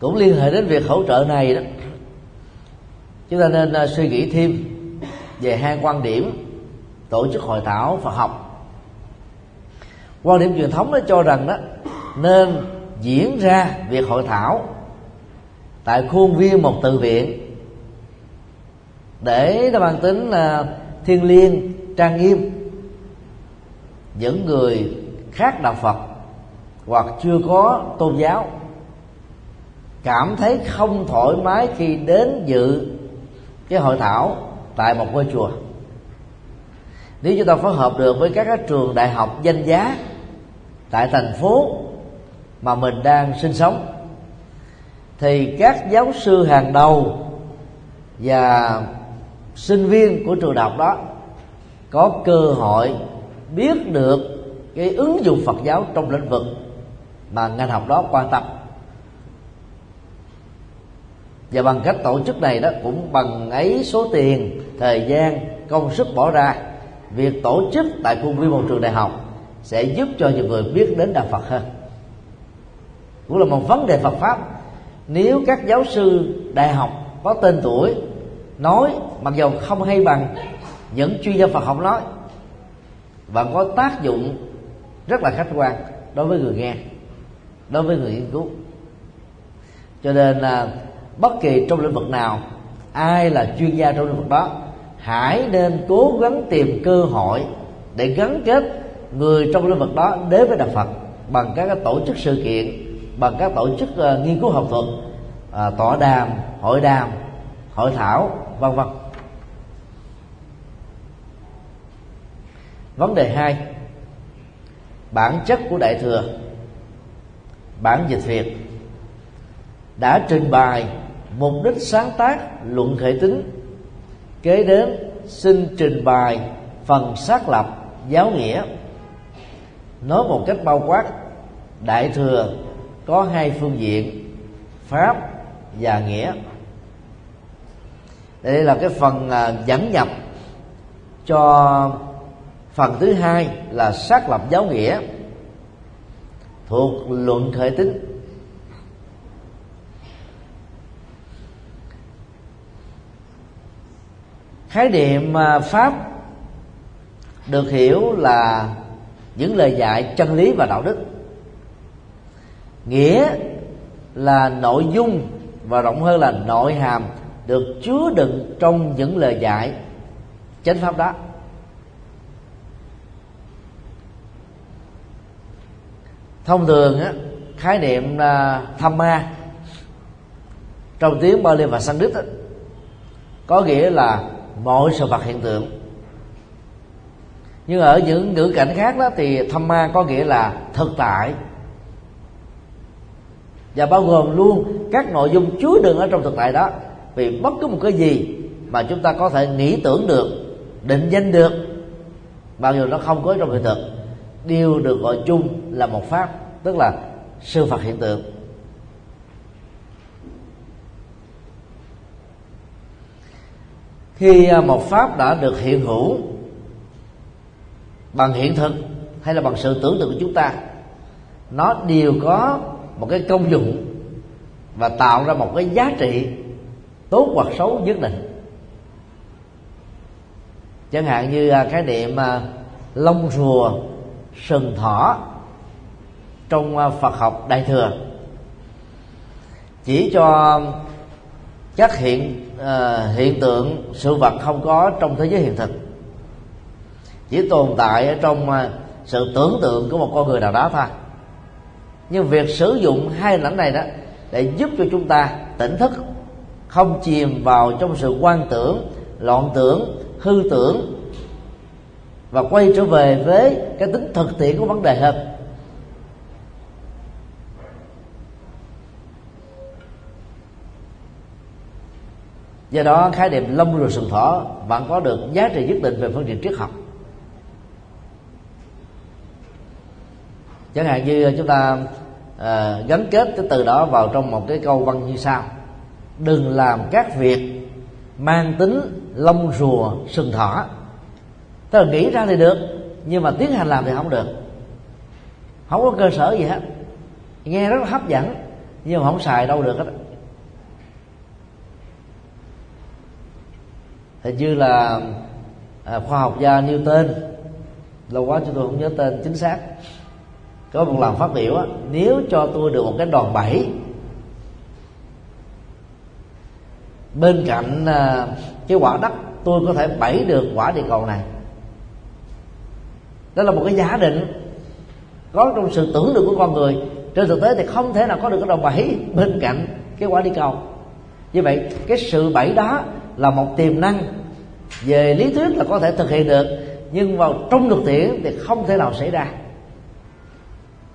Cũng liên hệ đến việc hỗ trợ này đó. Chúng ta nên uh, suy nghĩ thêm về hai quan điểm tổ chức hội thảo Phật học. Quan điểm truyền thống nó cho rằng đó nên diễn ra việc hội thảo tại khuôn viên một từ viện để nó mang tính là thiên liêng trang nghiêm. Những người khác đạo Phật hoặc chưa có tôn giáo cảm thấy không thoải mái khi đến dự cái hội thảo tại một ngôi chùa. Nếu chúng ta phối hợp được với các trường đại học danh giá tại thành phố mà mình đang sinh sống, thì các giáo sư hàng đầu và sinh viên của trường đại học đó có cơ hội biết được cái ứng dụng Phật giáo trong lĩnh vực mà ngành học đó quan tâm và bằng cách tổ chức này đó cũng bằng ấy số tiền, thời gian, công sức bỏ ra. Việc tổ chức tại khuôn viên một trường đại học sẽ giúp cho nhiều người biết đến đạo Phật hơn. Cũng là một vấn đề Phật pháp. Nếu các giáo sư đại học có tên tuổi, nói mặc dù không hay bằng, những chuyên gia Phật học nói, và có tác dụng rất là khách quan đối với người nghe, đối với người nghiên cứu. Cho nên là bất kỳ trong lĩnh vực nào. Ai là chuyên gia trong lĩnh vực đó hãy nên cố gắng tìm cơ hội để gắn kết người trong lĩnh vực đó đến với đạo Phật bằng các tổ chức sự kiện bằng các tổ chức uh, nghiên cứu học thuật uh, tọa đàm hội đàm hội thảo vân vân. Vấn đề hai bản chất của đại thừa bản dịch việt đã trình bày mục đích sáng tác, luận hệ tính. Kế đến, xin trình bày phần xác lập giáo nghĩa. Nói một cách bao quát, đại thừa có hai phương diện, pháp và nghĩa. Đây là cái phần à, dẫn nhập cho phần thứ hai là xác lập giáo nghĩa thuộc luận khởi tính. Khái niệm à, pháp được hiểu là những lời dạy chân lý và đạo đức. Nghĩa là nội dung và rộng hơn là nội hàm được chứa đựng trong những lời dạy chánh pháp đó. Thông thường á, khái niệm là tham ma trong tiếng Bali và Sanskrit có nghĩa là mọi sự vật hiện tượng. Nhưng ở những ngữ cảnh khác đó thì tham ma có nghĩa là thực tại. Và bao gồm luôn các nội dung chứa đựng ở trong thực tại đó. Vì bất cứ một cái gì mà chúng ta có thể nghĩ tưởng được, định danh được, bao giờ nó không có trong hiện thực, đều được gọi chung là một pháp, tức là sư phật hiện tượng. Khi à, một pháp đã được hiện hữu bằng hiện thực hay là bằng sự tưởng tượng của chúng ta, nó đều có một cái công dụng và tạo ra một cái giá trị tốt hoặc xấu nhất định. Chẳng hạn như à, cái khái niệm à, lông rùa sừng thỏ trong phật học đại thừa, chỉ cho các hiện uh, hiện tượng sự vật không có trong thế giới hiện thực. Chỉ tồn tại ở trong uh, sự tưởng tượng của một con người nào đó thôi. Nhưng việc sử dụng hai hình ảnh này đó để giúp cho chúng ta tỉnh thức không chìm vào trong sự quan tưởng loạn tưởng hư tưởng và quay trở về với cái tính thực tiễn của vấn đề hơn. Do đó khái niệm lông rùa sừng thỏ vẫn có được giá trị nhất định về phương diện triết học. Chẳng hạn như chúng ta à, gắn kết cái từ đó vào trong một cái câu văn như sau. Đừng làm các việc mang tính lông rùa sừng thỏ. Tức là nghĩ ra thì được nhưng mà tiến hành làm thì không được. Không có cơ sở gì hết. Nghe rất là hấp dẫn nhưng mà không xài đâu được hết. Thì như là à, khoa học gia Newton. Lâu quá chúng tôi không nhớ tên chính xác. Có một lần phát biểu á, nếu cho tôi được một cái đòn bẩy bên cạnh à, cái quả đất tôi có thể bẫy được quả địa cầu này. Đó là một cái giả định có trong sự tưởng tượng của con người. Trên thực tế thì không thể nào có được cái đòn bẩy bên cạnh cái quả địa cầu. Như vậy cái sự bẫy đó là một tiềm năng về lý thuyết là có thể thực hiện được, nhưng vào trong thực tiễn thì không thể nào xảy ra.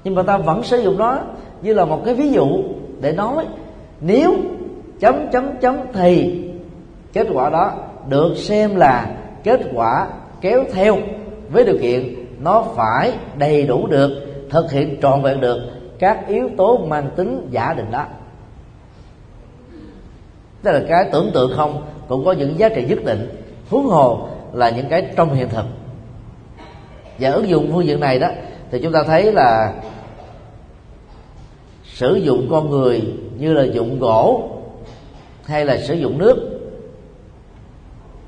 Nhưng mà ta vẫn sử dụng nó như là một cái ví dụ để nói nếu chấm chấm chấm thì kết quả đó được xem là kết quả kéo theo với điều kiện nó phải đầy đủ được, thực hiện trọn vẹn được các yếu tố mang tính giả định đó. Tức là cái tưởng tượng không cũng có những giá trị nhất định, huống hồ là những cái trong hiện thực. Và ứng dụng phương diện này đó, thì chúng ta thấy là sử dụng con người như là dụng gỗ hay là sử dụng nước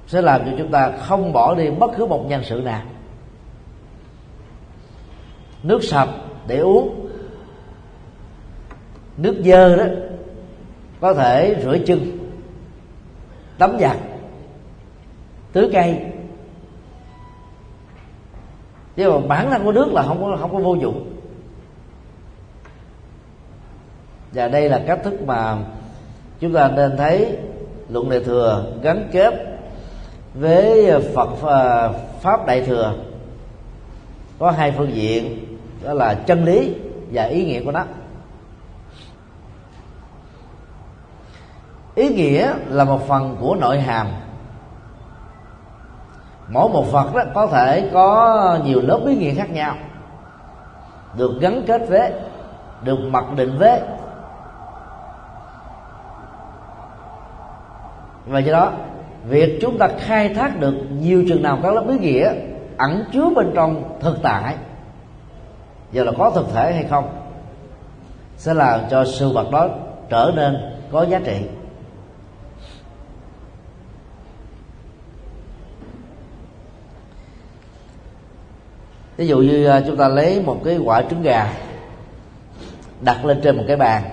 sẽ làm cho chúng ta không bỏ đi bất cứ một nhân sự nào. Nước sạch để uống, nước dơ đó, có thể rửa chân tắm giặt tưới cây. Chứ mà bản năng của nước là không có không có vô dụng. Và đây là cách thức mà chúng ta nên thấy luận đại thừa gắn kết với phật à, pháp đại thừa. Có hai phương diện, đó là chân lý và ý nghĩa của nó. Ý nghĩa là một phần của nội hàm. Mỗi một phật đó có thể có nhiều lớp ý nghĩa khác nhau. Được gắn kết với, được mặc định với. Và do đó, việc chúng ta khai thác được nhiều chừng nào các lớp ý nghĩa ẩn chứa bên trong thực tại, giờ là có thực thể hay không, sẽ làm cho sự vật đó trở nên có giá trị. Ví dụ như à, chúng ta lấy một cái quả trứng gà, đặt lên trên một cái bàn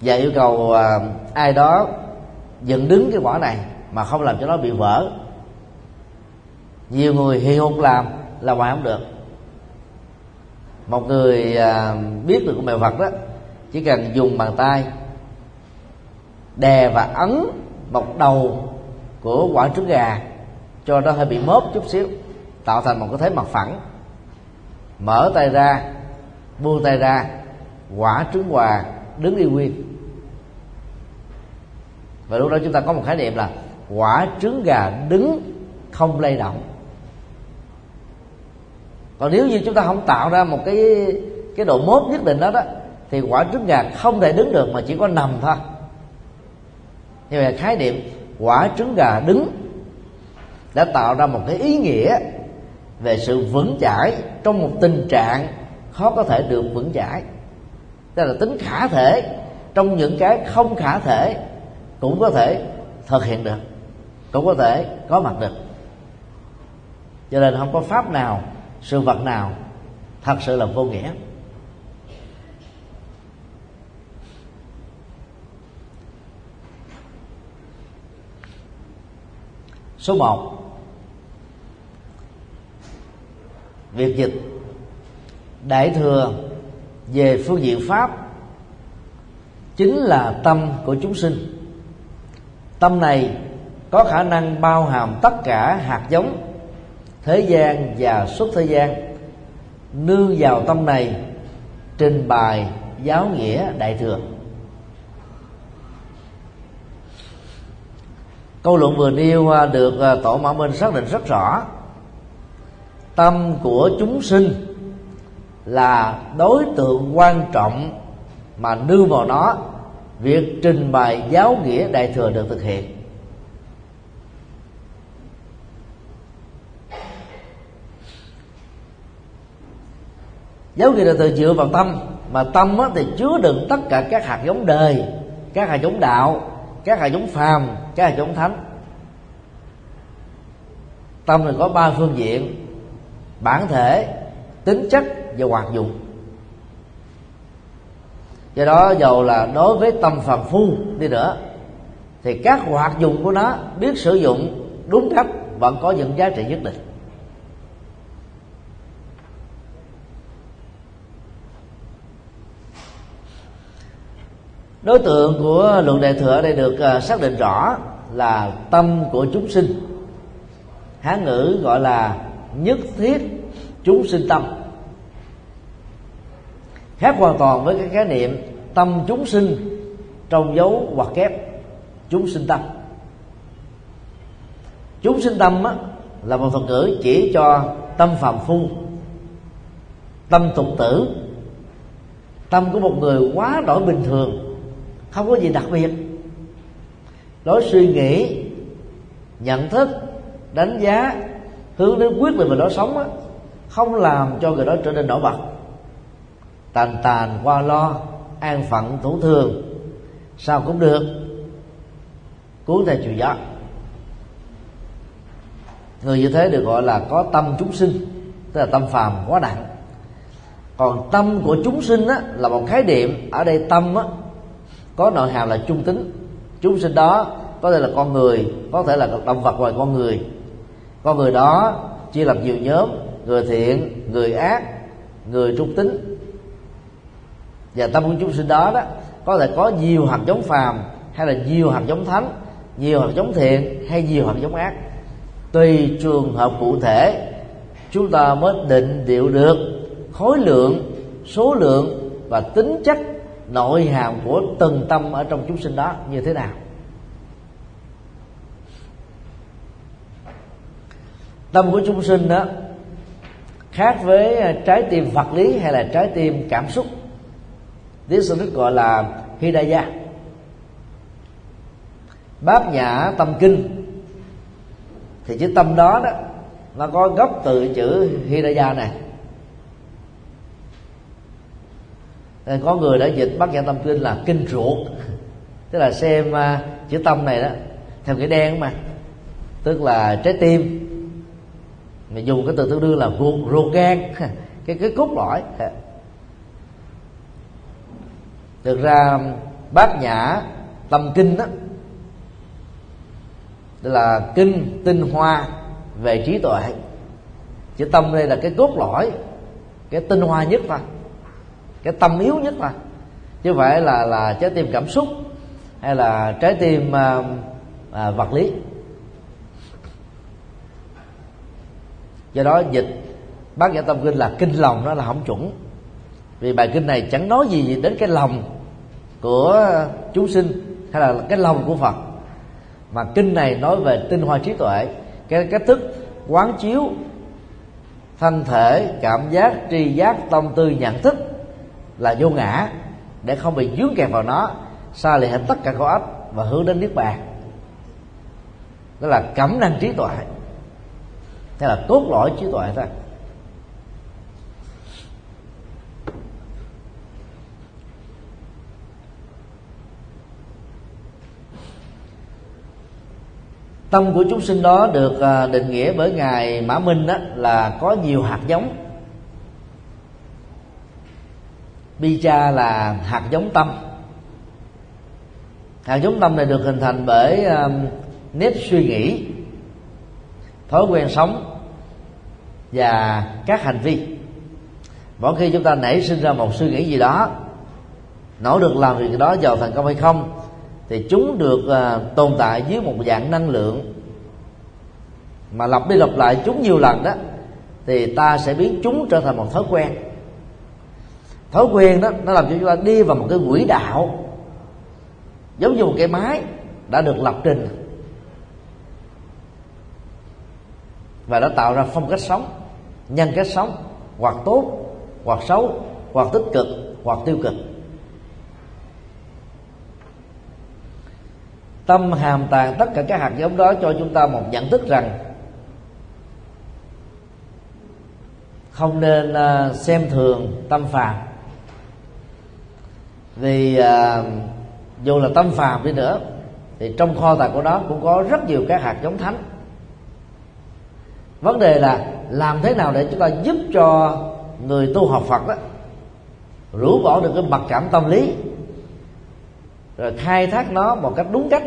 và yêu cầu à, ai đó dựng đứng cái quả này mà không làm cho nó bị vỡ. Nhiều người hi hôn làm là ngoài không được. Một người à, biết được mèo vật đó, chỉ cần dùng bàn tay đè và ấn một đầu của quả trứng gà cho nó hơi bị mớp chút xíu tạo thành một cái thế mặt phẳng. Mở tay ra, buông tay ra, quả trứng hòa đứng y nguyên. Và lúc đó chúng ta có một khái niệm là quả trứng gà đứng không lay động. Còn nếu như chúng ta không tạo ra một cái cái độ mốt nhất định đó đó, thì quả trứng gà không thể đứng được mà chỉ có nằm thôi. Như vậy khái niệm quả trứng gà đứng đã tạo ra một cái ý nghĩa về sự vững chãi trong một tình trạng khó có thể được vững chãi. Tức là tính khả thể, trong những cái không khả thể cũng có thể thực hiện được, cũng có thể có mặt được. Cho nên không có pháp nào, sự vật nào thật sự là vô nghĩa. Số một việc dịch. Đại thừa về phương diện pháp chính là tâm của chúng sinh. Tâm này có khả năng bao hàm tất cả hạt giống, thế gian và xuất thế gian. Nương vào tâm này trình bày giáo nghĩa đại thừa. Câu luận vừa nêu à, được à, tổ mã minh xác định rất rõ tâm của chúng sinh là đối tượng quan trọng mà đưa vào nó. Việc trình bày giáo nghĩa đại thừa được thực hiện. Giáo nghĩa đại thừa dựa vào tâm, mà tâm thì chứa đựng tất cả các hạt giống đời, các hạt giống đạo, các hạt giống phàm, các hạt giống thánh. Tâm thì có ba phương diện bản thể, tính chất và hoạt dụng. Do đó, dầu là đối với tâm phàm phu đi nữa, thì các hoạt dụng của nó biết sử dụng đúng cách vẫn có những giá trị nhất định. Đối tượng của luận đại thừa ở đây được à, xác định rõ là tâm của chúng sinh. Hán ngữ gọi là nhất thiết chúng sinh tâm. Khác hoàn toàn với cái khái niệm tâm chúng sinh trong dấu hoặc kép chúng sinh tâm. Chúng sinh tâm á, là một thuật ngữ chỉ cho tâm phàm phu tâm tục tử. Tâm của một người quá đổi bình thường không có gì đặc biệt. Lối suy nghĩ nhận thức đánh giá hướng đến quyết định về đó sống á, không làm cho người đó trở nên nổi bật. Tàn tàn qua lo an phận thủ thường sao cũng được. Cuốn theo chiều gió. Người như thế được gọi là có tâm chúng sinh tức là tâm phàm quá nặng còn tâm của chúng sinh á, là một khái niệm ở đây tâm á, có nội hàm là trung tính. Chúng sinh đó có thể là con người có thể là động vật ngoài con người con người đó chia làm nhiều nhóm, người thiện, người ác, người trung tính và tâm của chúng sinh đó đó, có thể có nhiều hạt giống phàm, hay là nhiều hạt giống thánh, nhiều hạt giống thiện, hay nhiều hạt giống ác. Tùy trường hợp cụ thể, chúng ta mới định điệu được khối lượng, số lượng và tính chất nội hàm của từng tâm ở trong chúng sinh đó như thế nào. Tâm của chúng sinh đó khác với à, trái tim vật lý hay là trái tim cảm xúc. Tiếng Sanskrit gọi là Hidaya. Bát nhã tâm kinh. Thì chữ tâm đó đó nó có gốc từ chữ Hidaya này. Nên có người đã dịch bát nhã tâm kinh là kinh ruột. Tức là xem uh, chữ tâm này đó theo nghĩa đen mà tức là trái tim mình dùng cái từ tương đương là ruột ruột gan. Cái cái cốt lõi. Thực ra bát nhã tâm kinh đó là kinh tinh hoa về trí tuệ. Chữ tâm đây là cái cốt lõi cái tinh hoa nhất thôi cái tâm yếu nhất thôi chứ phải là là trái tim cảm xúc hay là trái tim à, à, vật lý. Do đó dịch bát nhã tâm kinh là kinh lòng đó là không chuẩn. Vì bài kinh này chẳng nói gì đến cái lòng của chúng sinh hay là cái lòng của phật. Mà kinh này nói về tinh hoa trí tuệ, cái, cách thức quán chiếu thân thể, cảm giác, tri giác, tâm tư, nhận thức là vô ngã để không bị dướng kẹt vào nó, xa lìa hết tất cả khổ ách và hướng đến niết bàn. Đó là cẩm năng trí tuệ thế là cốt lõi trí tuệ thôi. Tâm của chúng sinh đó được à, định nghĩa bởi ngài mã minh đó là có nhiều hạt giống. Bija là hạt giống tâm. Hạt giống tâm này được hình thành bởi à, nếp suy nghĩ, thói quen sống và các hành vi. Mỗi khi chúng ta nảy sinh ra một suy nghĩ gì đó nỗ được làm việc đó giàu thành công hay không thì chúng được uh, tồn tại dưới một dạng năng lượng. Mà lặp đi lặp lại chúng nhiều lần đó thì ta sẽ biến chúng trở thành một thói quen. Thói quen đó nó làm cho chúng ta đi vào một cái quỹ đạo giống như một cái máy đã được lập trình. Và nó tạo ra phong cách sống nhân cách sống, hoặc tốt, hoặc xấu, hoặc tích cực, hoặc tiêu cực. Tâm hàm tàng tất cả các hạt giống đó cho chúng ta một nhận thức rằng không nên à, xem thường tâm phàm. Vì à, dù là tâm phàm đi nữa, thì trong kho tàng của nó cũng có rất nhiều các hạt giống thánh. Vấn đề là làm thế nào để chúng ta giúp cho người tu học phật đó rũ bỏ được cái mặc cảm tâm lý, rồi khai thác nó một cách đúng cách?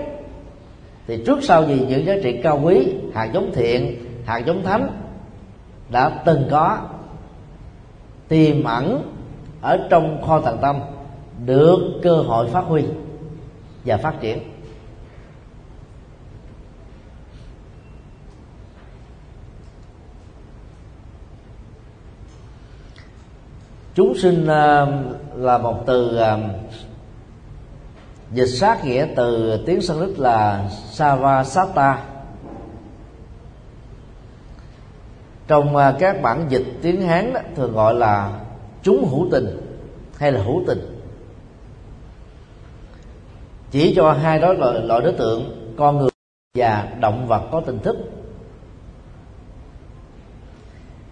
Thì trước sau gì những giá trị cao quý, hạt giống thiện, hạt giống thánh đã từng có tiềm ẩn ở trong kho tàng tâm được cơ hội phát huy và phát triển. Chúng sinh ờ, là một từ ờ, dịch sát nghĩa từ tiếng Sanskrit là Savasata trong ờ, các bản dịch tiếng Hán đó, thường gọi là chúng hữu tình hay là hữu tình. Chỉ cho hai đó loại, loại đối tượng con người và động vật có tình thức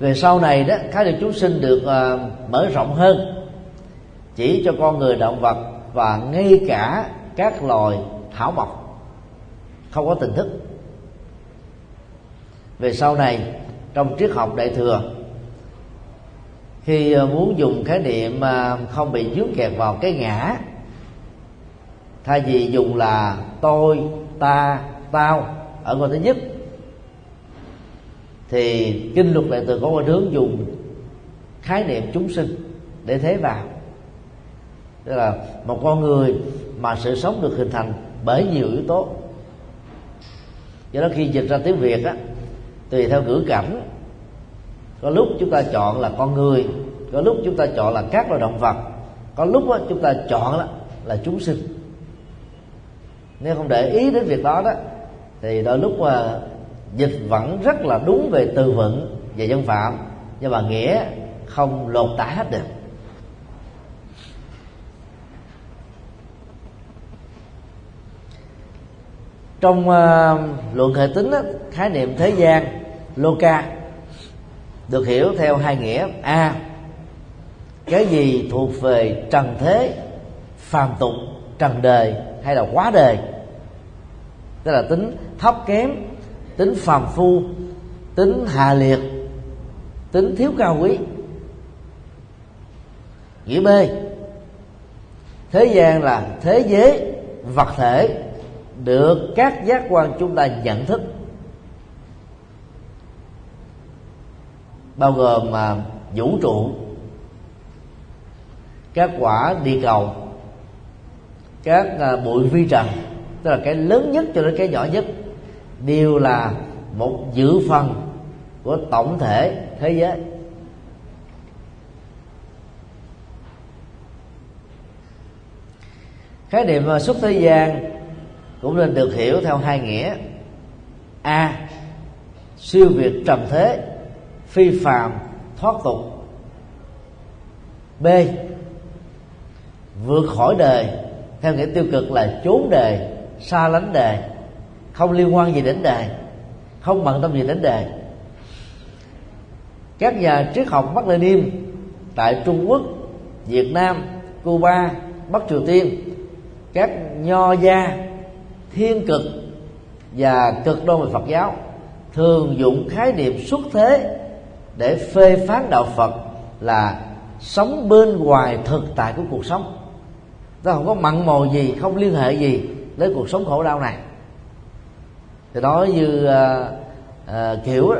về sau này đó khái niệm chúng sinh được uh, mở rộng hơn chỉ cho con người động vật và ngay cả các loài thảo mộc không có tình thức. Về sau này trong triết học đại thừa khi ờ, muốn dùng khái niệm ờ, không bị dướng kẹt vào cái ngã thay vì dùng là tôi ta tao ở ngôi thứ nhất thì kinh luật đại từ có quan hướng dùng khái niệm chúng sinh để thế vào. Tức là một con người mà sự sống được hình thành bởi nhiều yếu tố. Do đó khi dịch ra tiếng việt á tùy theo ngữ cảnh có lúc chúng ta chọn là con người có lúc chúng ta chọn là các loài động vật có lúc á, chúng ta chọn là, là chúng sinh. Nếu không để ý đến việc đó đó thì đôi lúc mà dịch vẫn rất là đúng về từ vựng và dân phạm nhưng mà nghĩa không lột tả hết được. Trong uh, luận hệ tính đó, khái niệm thế gian loka được hiểu theo hai nghĩa a cái gì thuộc về trần thế phàm tục trần đời hay là quá đời? Tức là tính thấp kém tính phàm phu, tính hạ liệt, tính thiếu cao quý. Nghĩa b. Thế gian là thế giới, vật thể, được các giác quan chúng ta nhận thức. Bao gồm mà vũ trụ, các quả địa cầu, các à, bụi vi trần, tức là cái lớn nhất cho đến cái nhỏ nhất đều là một dự phần của tổng thể thế giới. Khái niệm à, xuất thế gian cũng nên được hiểu theo hai nghĩa. A, siêu việt trần thế, phi phàm, thoát tục. B, vượt khỏi đời, theo nghĩa tiêu cực là trốn đề xa lánh đề không liên quan gì đến đề. Không bận tâm gì đến đề. Các nhà triết học Mác Lênin tại Trung Quốc, Việt Nam, Cuba, Bắc Triều Tiên, các nho gia, thiên cực và cực đoan về Phật giáo thường dụng khái niệm xuất thế để phê phán đạo Phật là sống bên ngoài thực tại của cuộc sống. Ta không có mặn mò gì, không liên hệ gì đến cuộc sống khổ đau này thì nói như à, à, kiểu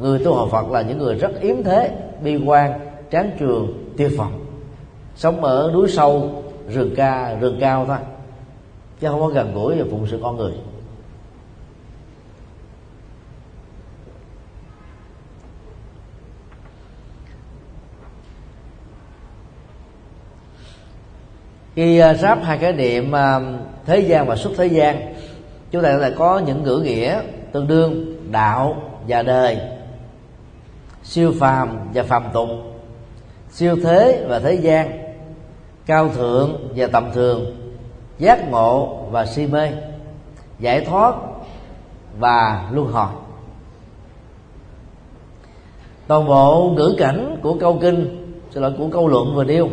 người tu học phật là những người rất yếm thế bi quan chán trường tiêu vọng sống ở núi sâu rừng ca rừng cao thôi chứ không có gần gũi và phụng sự con người. Khi à, ráp hai cái niệm à, thế gian và xuất thế gian chúng ta lại có những ngữ nghĩa tương đương đạo và đời, siêu phàm và phàm tục, siêu thế và thế gian, cao thượng và tầm thường, giác ngộ và si mê, giải thoát và luân hồi. Toàn bộ ngữ cảnh của câu kinh xin lỗi của câu luận vừa nêu,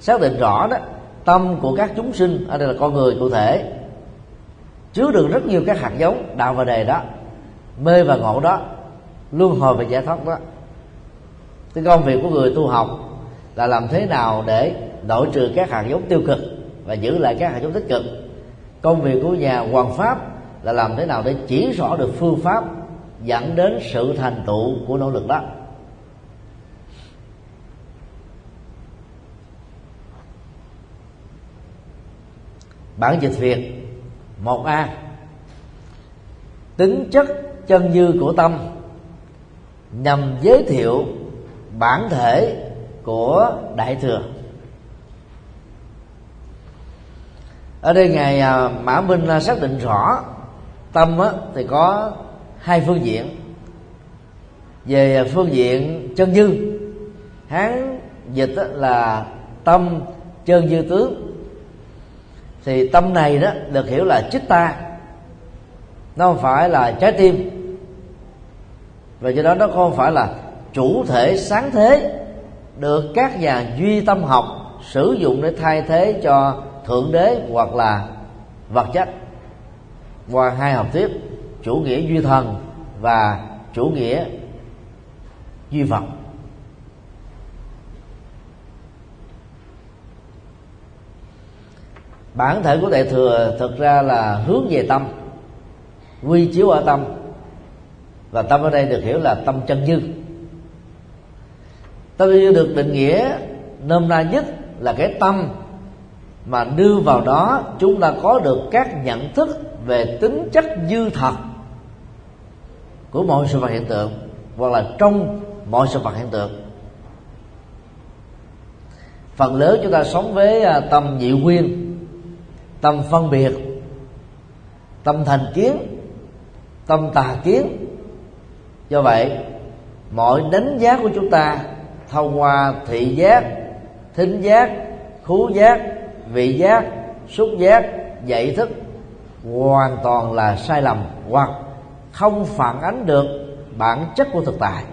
xác định rõ đó, tâm của các chúng sinh ở đây là con người cụ thể chứa được rất nhiều các hạt giống đạo và đề đó, mê và ngộ đó, luân hồi và giải thoát đó. Cái công việc của người tu học là làm thế nào để đổi trừ các hạt giống tiêu cực và giữ lại các hạt giống tích cực. Công việc của nhà hoàng pháp là làm thế nào để chỉ rõ được phương pháp dẫn đến sự thành tựu của nỗ lực đó. Bản dịch việt một a. Tính chất chân dư của tâm nhằm giới thiệu bản thể của đại thừa. Ở đây ngài à, mã minh à, xác định rõ tâm thì có hai phương diện. Về phương diện chân dư hán dịch là tâm chân dư tướng thì tâm này đó được hiểu là chích ta nó không phải là trái tim. Và do đó nó không phải là chủ thể sáng thế được các nhà duy tâm học sử dụng để thay thế cho thượng đế hoặc là vật chất. Qua hai học thuyết, chủ nghĩa duy thần và chủ nghĩa duy vật. Bản thể của đại thừa thực ra là hướng về tâm, quy chiếu ở tâm. Và tâm ở đây được hiểu là tâm chân như tâm chân như được định nghĩa nôm na nhất là cái tâm mà đưa vào đó chúng ta có được các nhận thức về tính chất dư thật của mọi sự vật hiện tượng, hoặc là trong mọi sự vật hiện tượng. Phần lớn chúng ta sống với à, tâm nhị nguyên tâm phân biệt. Tâm thành kiến. Tâm tà kiến. Do vậy, mọi đánh giá của chúng ta thông qua thị giác, thính giác khú giác, vị giác, xúc giác dạy thức hoàn toàn là sai lầm hoặc không phản ánh được bản chất của thực tại.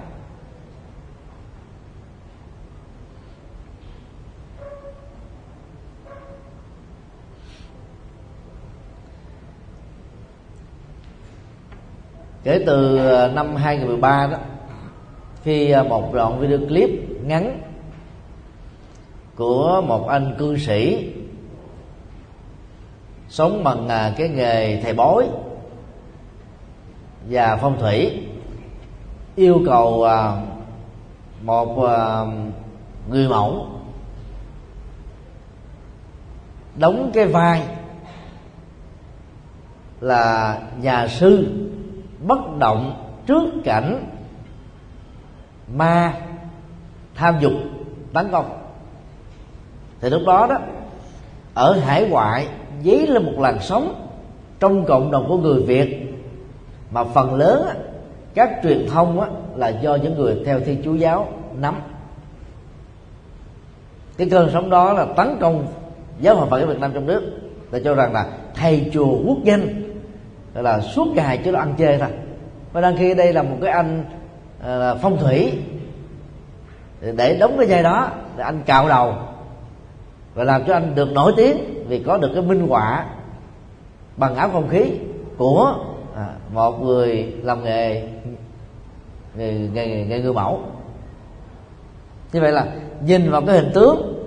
Kể từ ờ, năm 2013 đó, khi ờ, một đoạn video clip ngắn của một anh cư sĩ sống bằng à, cái nghề thầy bói và phong thủy, yêu cầu à, một ờ, người mẫu đóng cái vai là nhà sư bất động trước cảnh ma tham dục tấn công. Thì lúc đó đó, ở hải ngoại, dấy lên một làn sóng trong cộng đồng của người việt. Mà phần lớn các truyền thông là do những người theo thiên chúa giáo nắm. Cái cơn sóng đó là tấn công giáo hội phật giáo việt nam trong nước ta cho rằng là thầy chùa quốc danh là suốt ngày chứ nó ăn chơi thôi. Và đang khi đây là một cái anh à, phong thủy. Để đóng cái dây đó để anh cạo đầu và làm cho anh được nổi tiếng vì có được cái minh họa bằng áo không khí của à, một người làm nghề nghề, nghề, nghề người mẫu như vậy là nhìn vào cái hình tướng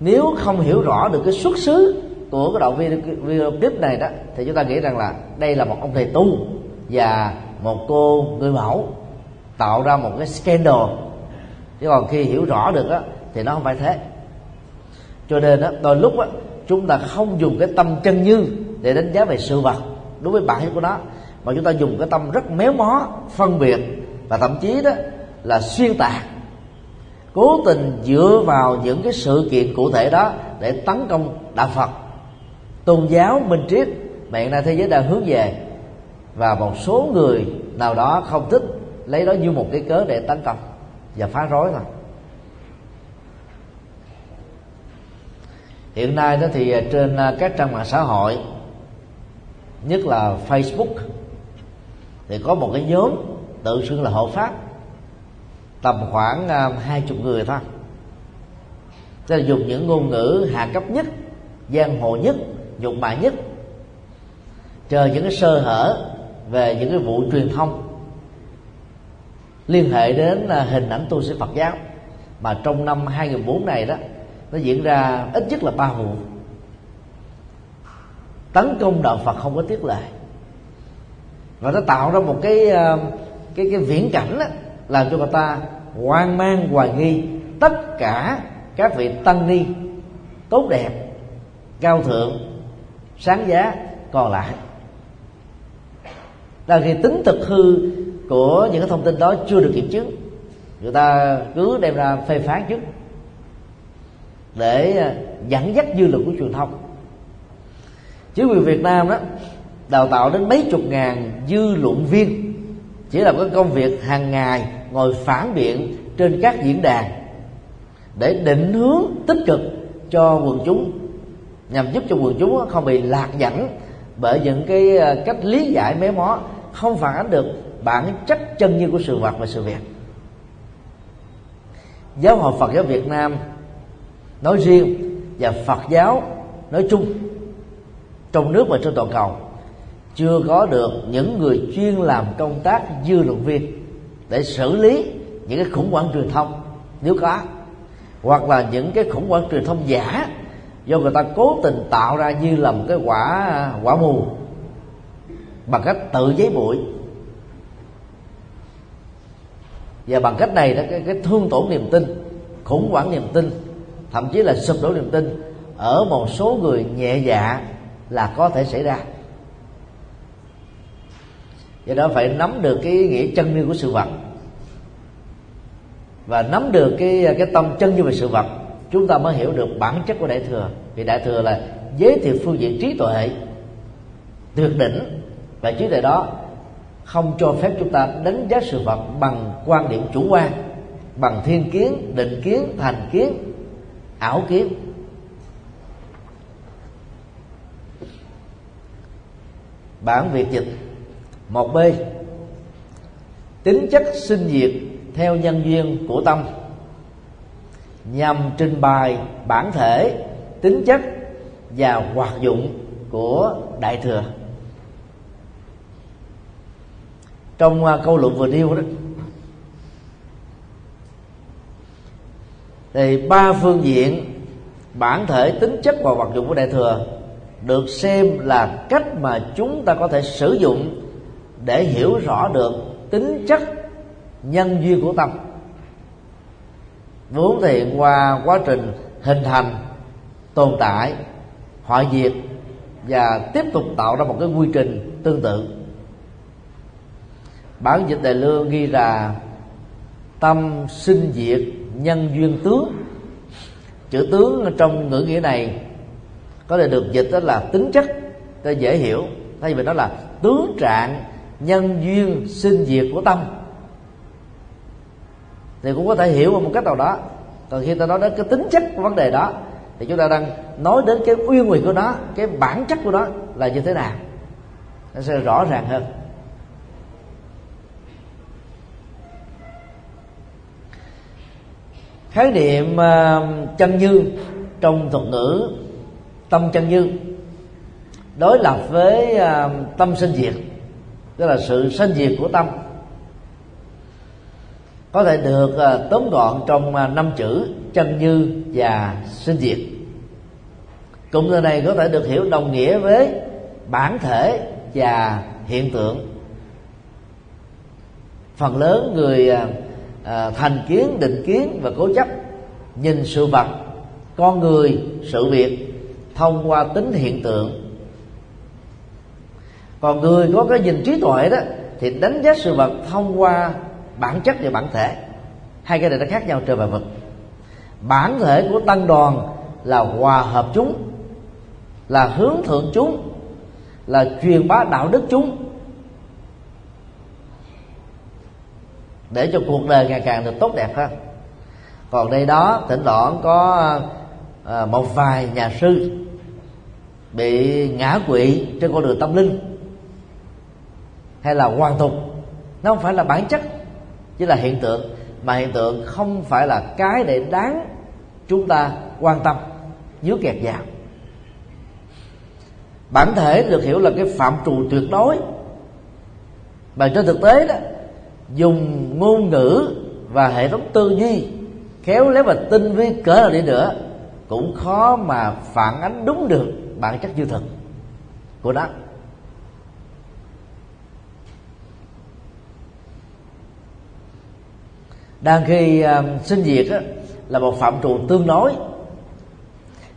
nếu không hiểu rõ được cái xuất xứ của cái đoạn video, video clip này đó thì chúng ta nghĩ rằng là đây là một ông thầy tu và một cô người mẫu tạo ra một cái scandal. Chứ còn khi hiểu rõ được á thì nó không phải thế. Cho nên á đôi lúc á chúng ta không dùng cái tâm chân như để đánh giá về sự vật đối với bản chất của nó mà chúng ta dùng cái tâm rất méo mó phân biệt và thậm chí đó là xuyên tạc cố tình dựa vào những cái sự kiện cụ thể đó để tấn công đạo phật tôn giáo minh triết mà hiện nay thế giới đang hướng về. Và một số người nào đó không thích, lấy đó như một cái cớ để tấn công và phá rối thôi. Hiện nay đó thì trên à, các trang mạng xã hội, nhất là Facebook, thì có một cái nhóm tự xưng là hộ pháp, tầm khoảng à, hai chục người thôi. Tức là dùng những ngôn ngữ hạ cấp nhất, giang hồ nhất nhục mạ nhất. Chờ những cái sơ hở về những cái vụ truyền thông liên hệ đến à, hình ảnh tu sĩ Phật giáo. Mà trong năm 2004 này đó nó diễn ra ít nhất là ba vụ. Tấn công đạo Phật không có tiết lệ. Và nó tạo ra một cái à, cái cái viễn cảnh đó, làm cho người ta hoang mang hoài nghi tất cả các vị tăng ni tốt đẹp cao thượng sáng giá, còn lại. Là khi tính thực hư của những cái thông tin đó chưa được kiểm chứng. Người ta cứ đem ra phê phán trước để à, dẫn dắt dư luận của truyền thông. Chính quyền Việt Nam đó, đào tạo đến mấy chục ngàn dư luận viên, chỉ là cái công việc hàng ngày ngồi phản biện trên các diễn đàn để định hướng tích cực cho quần chúng nhằm giúp cho quần chúng không bị lạc dẫn bởi những cái ờ, cách lý giải méo mó, không phản ánh được bản chất chân như của sự vật và sự việc. Giáo hội Phật giáo Việt Nam nói riêng và Phật giáo nói chung trong nước và trên toàn cầu chưa có được những người chuyên làm công tác dư luận viên để xử lý những cái khủng hoảng truyền thông. Nếu có, hoặc là những cái khủng hoảng truyền thông giả do người ta cố tình tạo ra như là một cái quả quả mù bằng cách tự giấy bụi. Và bằng cách này đó cái, cái thương tổn niềm tin khủng hoảng niềm tin thậm chí là sụp đổ niềm tin ở một số người nhẹ dạ là có thể xảy ra. Do đó phải nắm được cái nghĩa chân như của sự vật và nắm được cái cái tâm chân như về sự vật chúng ta mới hiểu được bản chất của đại thừa. Vì đại thừa là giới thiệu phương diện trí tuệ, tuyệt đỉnh. Và trí tuệ đó không cho phép chúng ta đánh giá sự vật bằng quan điểm chủ quan, bằng thiên kiến, định kiến, thành kiến, ảo kiến. Bản việt dịch một b. Tính chất sinh diệt theo nhân duyên của tâm nhằm trình bày bản thể, tính chất và hoạt dụng của đại thừa. Trong à, câu luận vừa nêu đó, thì ba phương diện bản thể, tính chất và hoạt dụng của đại thừa được xem là cách mà chúng ta có thể sử dụng để hiểu rõ được tính chất nhân duyên của tâm vốn thì qua quá trình hình thành, tồn tại, hoại diệt và tiếp tục tạo ra một cái quy trình tương tự. Bản dịch đại lương ghi là tâm sinh diệt nhân duyên tướng. Chữ tướng trong ngữ nghĩa này có thể được dịch đó là tính chất cho dễ hiểu, thay vì đó là tướng trạng nhân duyên sinh diệt của tâm thì cũng có thể hiểu một cách nào đó. Còn khi ta nói đến cái tính chất của vấn đề đó, thì chúng ta đang nói đến cái uyên nguyện của nó, cái bản chất của nó là như thế nào. Nó sẽ rõ ràng hơn. Khái niệm ờ, chân như trong thuật ngữ tâm chân như đối lập với ờ, tâm sinh diệt, tức là sự sinh diệt của tâm có thể được à, tóm gọn trong à, năm chữ chân như và sinh diệt. Cụm từ này có thể được hiểu đồng nghĩa với bản thể và hiện tượng. Phần lớn người à, thành kiến, định kiến và cố chấp nhìn sự vật, con người, sự việc thông qua tính hiện tượng. Còn người có cái nhìn trí tuệ đó thì đánh giá sự vật thông qua bản chất và bản thể. Hai cái này nó khác nhau trời và vực. Bản thể của tăng đoàn là hòa hợp chúng là hướng thượng chúng là truyền bá đạo đức chúng. Để cho cuộc đời ngày càng được tốt đẹp hơn còn đây đó thỉnh thoảng có à, một vài nhà sư bị ngã quỵ trên con đường tâm linh hay là hoàn tục. Nó không phải là bản chất chỉ là hiện tượng. Mà hiện tượng không phải là cái để đáng chúng ta quan tâm dưới kẹt vào. Bản thể được hiểu là cái phạm trù tuyệt đối. Mà trên thực tế đó, dùng ngôn ngữ và hệ thống tư duy, khéo léo và tinh vi cỡ nào đi nữa, cũng khó mà phản ánh đúng được bản chất dư thực của nó. Đang khi uh, sinh diệt á, là một phạm trù tương đối.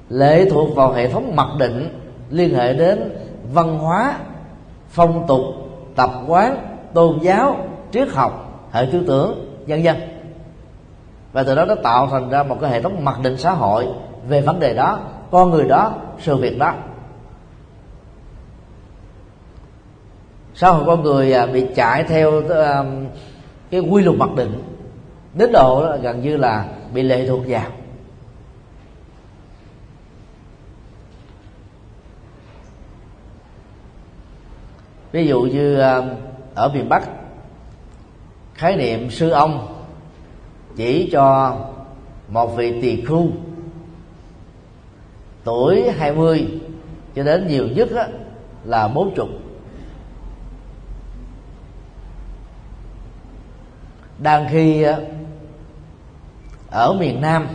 Lệ thuộc vào hệ thống mặc định liên hệ đến văn hóa phong tục tập quán tôn giáo triết học hệ tư tưởng vân vân. Và từ đó nó tạo thành ra một cái hệ thống mặc định xã hội về vấn đề đó con người đó sự việc đó. Xã hội con người à, bị chạy theo cái quy luật mặc định đến độ gần như là bị lệ thuộc vào. Ví dụ như um, ở miền bắc khái niệm sư ông chỉ cho một vị tỳ khu tuổi 20 cho đến nhiều nhất á, là bốn chục đang khi uh, ở miền nam,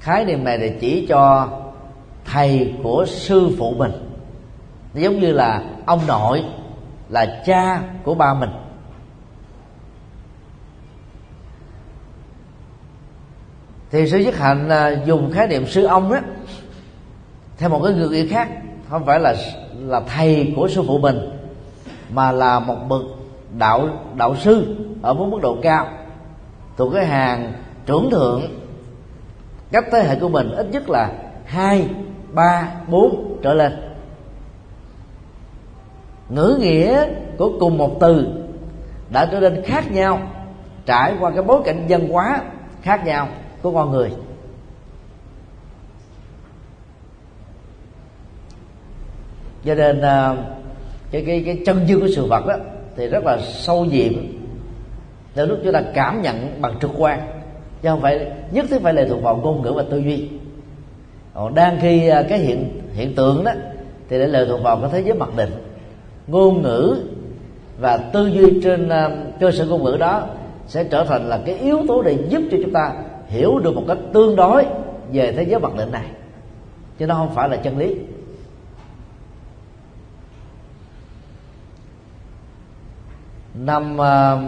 khái niệm này để chỉ cho thầy của sư phụ mình. Giống như là ông nội là cha của ba mình. Thì sư nhất hạnh à, dùng khái niệm sư ông á, theo một cái ngữ nghĩa khác, không phải là là thầy của sư phụ mình, mà là một bậc đạo đạo sư ở một mức độ cao. Thuộc cái hàng trưởng thượng. Các thế hệ của mình ít nhất là hai, ba, bốn trở lên. Ngữ nghĩa của cùng một từ đã trở nên khác nhau, trải qua cái bối cảnh dân hóa khác nhau của con người. Cho nên ờ, cái cái cái chân dư của sự vật đó thì rất là sâu nhiệm để lúc chúng ta cảm nhận bằng trực quan chứ không phải nhất thiết phải lệ thuộc vào ngôn ngữ và tư duy. Còn đang khi à, cái hiện hiện tượng đó thì để lệ thuộc vào cái thế giới mặc định. Ngôn ngữ và tư duy trên uh, cơ sở ngôn ngữ đó sẽ trở thành là cái yếu tố để giúp cho chúng ta hiểu được một cách tương đối về thế giới mặc định này. Chứ nó không phải là chân lý. Năm à, uh,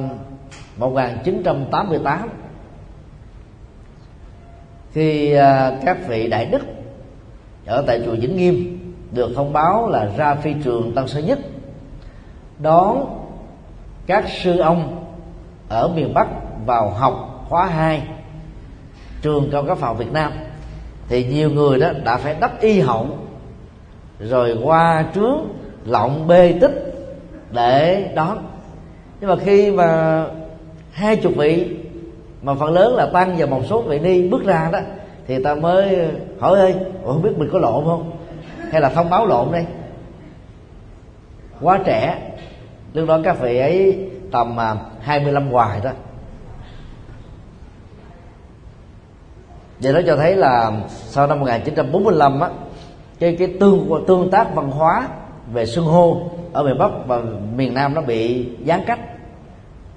1988 khi à, các vị đại đức ở tại chùa Vĩnh Nghiêm được thông báo là ra phi trường Tân Sơn Nhất. Đón các sư ông ở miền Bắc vào học khóa 2 trường cao cấp phòng Việt Nam. Thì nhiều người đó đã phải đắp y hậu, rồi qua trướng lọng bê tích để đón. Nhưng mà khi mà hai chục vị mà phần lớn là tăng và một số vị ni bước ra đó, thì ta mới ờ, hỏi ơi không biết mình có lộn không? Hay là thông báo lộn đây? Quá trẻ, lúc đó các vị ấy tầm à, 25 hoài đó. Vậy đó cho thấy là sau năm 1945 á, cái cái tương tương tác văn hóa về xưng hô ở miền Bắc và miền Nam nó bị gián cách.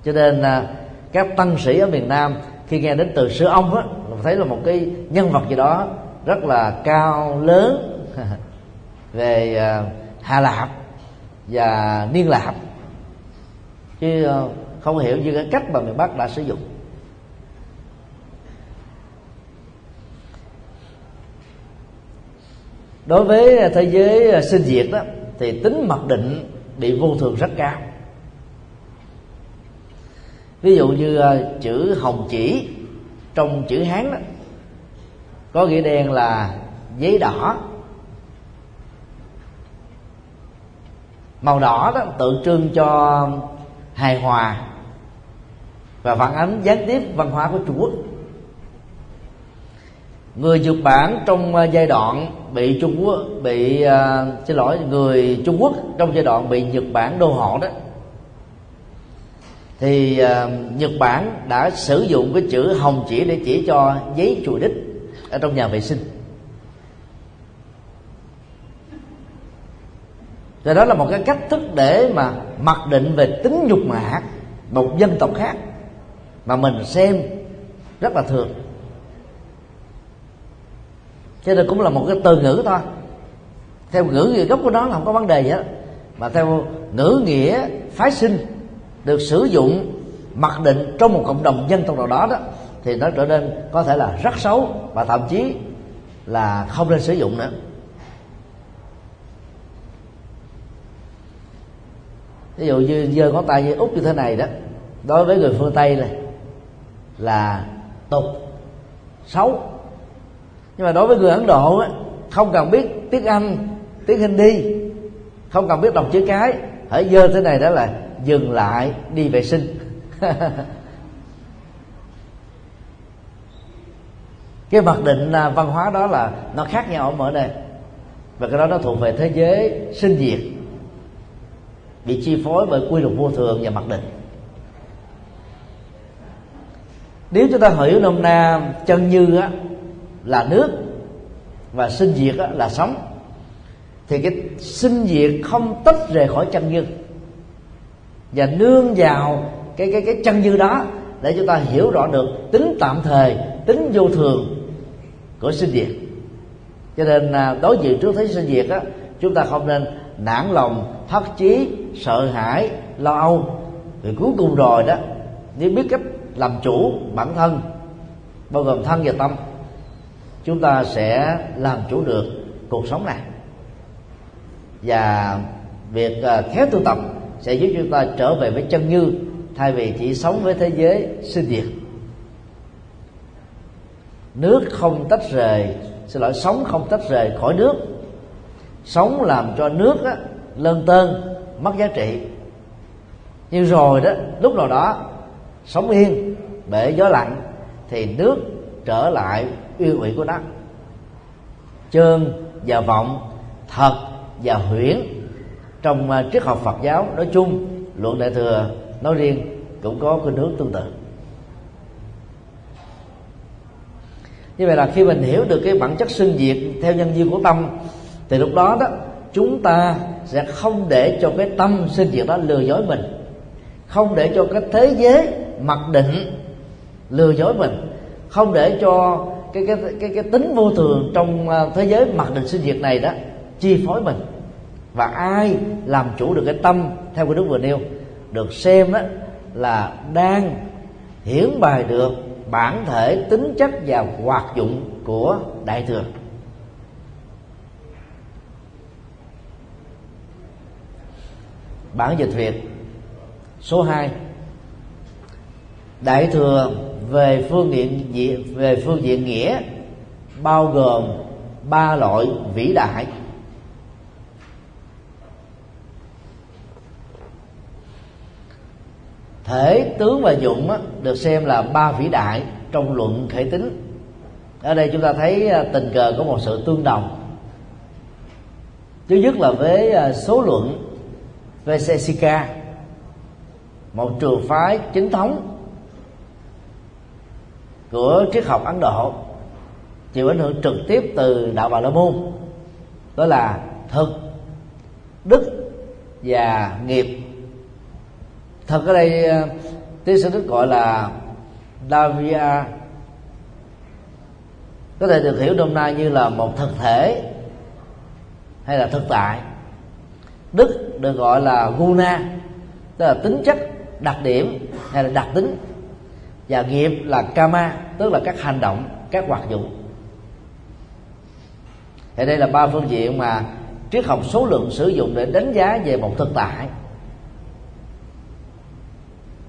Cho nên à, các tăng sĩ ở miền Nam, khi nghe đến từ sư ông á thấy là một cái nhân vật gì đó rất là cao lớn, về à, Hà Lạp và Niên Lạp. Chứ ờ, không hiểu như cái cách mà miền Bắc đã sử dụng. Đối với thế giới sinh diệt đó thì tính mặc định bị vô thường rất cao ví dụ như ờ, chữ hồng chỉ trong chữ hán đó có nghĩa đen là giấy đỏ. Màu đỏ đó tượng trưng cho hài hòa và phản ánh gián tiếp văn hóa của Trung Quốc. Người Nhật Bản trong ờ, giai đoạn bị Trung Quốc bị uh, xin lỗi người Trung Quốc trong giai đoạn bị Nhật Bản đô hộ đó thì uh, Nhật Bản đã sử dụng cái chữ hồng chỉ để chỉ cho giấy chùi đích ở trong nhà vệ sinh. Rồi đó là một cái cách thức để mà mặc định về tính nhục mạ một dân tộc khác mà mình xem rất là thường. Cho nên cũng là một cái từ ngữ thôi. Theo ngữ nghĩa gốc của nó là không có vấn đề gì hết. Mà theo ngữ nghĩa phái sinh được sử dụng mặc định trong một cộng đồng dân tộc nào đó đó thì nó trở nên có thể là rất xấu và thậm chí là không nên sử dụng nữa. Ví dụ như giơ ngón tay như út như thế này đó đối với người phương tây này là tục xấu. Nhưng mà đối với người ấn độ á, không cần biết tiếng anh tiếng hindi không cần biết đọc chữ cái hãy dơ thế này đó là dừng lại đi vệ sinh. Cái mặc định à, văn hóa đó là nó khác nhau ở mỗi nơi và cái đó nó thuộc về thế giới sinh diệt bị chi phối bởi quy luật vô thường và mặc định. Nếu chúng ta hiểu nôm na chân như á, là nước và sinh diệt á, là sống thì cái sinh diệt không tách rời khỏi chân như và nương vào cái cái cái chân dư đó để chúng ta hiểu rõ được tính tạm thời, tính vô thường của sinh diệt. Cho nên à, đối diện trước thế sinh diệt á, chúng ta không nên nản lòng thất chí, sợ hãi, lo âu. Thì cuối cùng rồi đó, nếu biết cách làm chủ bản thân, bao gồm thân và tâm, chúng ta sẽ làm chủ được cuộc sống này. Và việc à, khéo tu tập sẽ giúp chúng ta trở về với chân như thay vì chỉ sống với thế giới sinh diệt. Nước không tách rời xin lỗi sống không tách rời khỏi nước. Sống làm cho nước á, lơn tơn mất giá trị. Nhưng rồi đó lúc nào đó sống yên bể gió lạnh thì nước trở lại uyên ủy của nó. Chơn và vọng thật và huyễn trong à, triết học Phật giáo nói chung, luận đại thừa nói riêng cũng có khuynh hướng tương tự. Như vậy là khi mình hiểu được cái bản chất sinh diệt theo nhân duyên của tâm, thì lúc đó đó, chúng ta sẽ không để cho cái tâm sinh diệt đó lừa dối mình. Không để cho cái thế giới mặc định lừa dối mình. Không để cho cái cái cái cái tính vô thường trong à, thế giới mặc định sinh diệt này đó chi phối mình và ai làm chủ được cái tâm theo cái đức vừa nêu, được xem đó là đang hiển bài được bản thể tính chất và hoạt dụng của đại thừa. Bản dịch việt, số 2 đại thừa về phương diện về phương diện nghĩa bao gồm ba loại vĩ đại. Thể tướng và dụng được xem là ba vĩ đại trong luận thể tính. Ở đây chúng ta thấy à, tình cờ có một sự tương đồng. Thứ nhất là với à, số luận Vesesika một trường phái chính thống của triết học Ấn Độ, chịu ảnh hưởng trực tiếp từ đạo Bà La Môn, đó là thực, đức và nghiệp thật ở đây tiến sĩ đức gọi là Davia. Có thể được hiểu hôm nay như là một thực thể hay là thực tại. Đức được gọi là guna, tức là tính chất, đặc điểm hay là đặc tính. Và nghiệp là kama tức là các hành động, các hoạt dụng. Thì đây là ba phương diện mà triết học số lượng sử dụng để đánh giá về một thực tại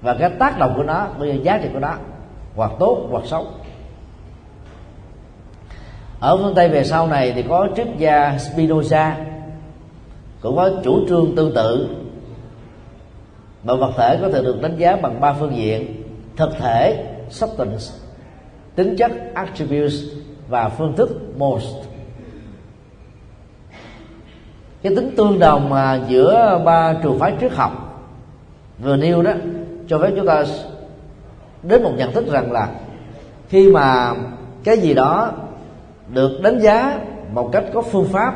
và cái tác động của nó, bây giờ giá trị của nó, hoặc tốt, hoặc xấu. Ở phương tây về sau này thì có triết gia spinoza, cũng có chủ trương tương tự. Mà vật thể có thể được đánh giá bằng ba phương diện, thực thể, substance, tính chất, attributes và phương thức, most. Cái tính tương đồng mà giữa ba trường phái triết học vừa nêu đó cho phép chúng ta đến một nhận thức rằng là khi mà cái gì đó được đánh giá một cách có phương pháp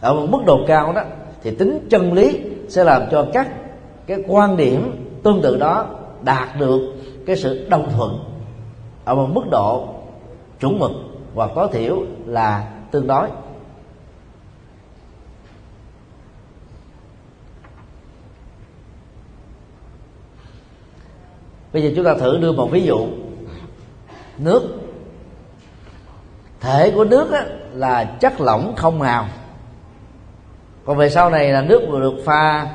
ở một mức độ cao đó, thì tính chân lý sẽ làm cho các cái quan điểm tương tự đó đạt được cái sự đồng thuận ở một mức độ chuẩn mực và có thiểu là tương đối. Bây giờ chúng ta thử đưa một ví dụ. Nước. Thể của nước á, là chất lỏng không màu. Còn về sau này là nước vừa được pha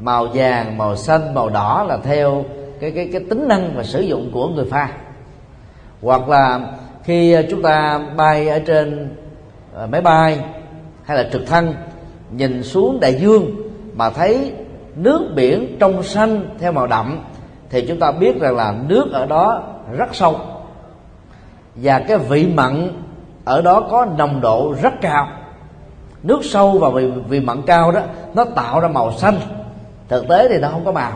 màu vàng màu xanh màu đỏ là theo cái cái cái tính năng và sử dụng của người pha. Hoặc là khi chúng ta bay ở trên ờ, máy bay hay là trực thăng nhìn xuống đại dương mà thấy nước biển trong xanh theo màu đậm thì chúng ta biết rằng là nước ở đó rất sâu. Và cái vị mặn ở đó có nồng độ rất cao. Nước sâu và vị, vị mặn cao đó nó tạo ra màu xanh. Thực tế thì nó không có màu.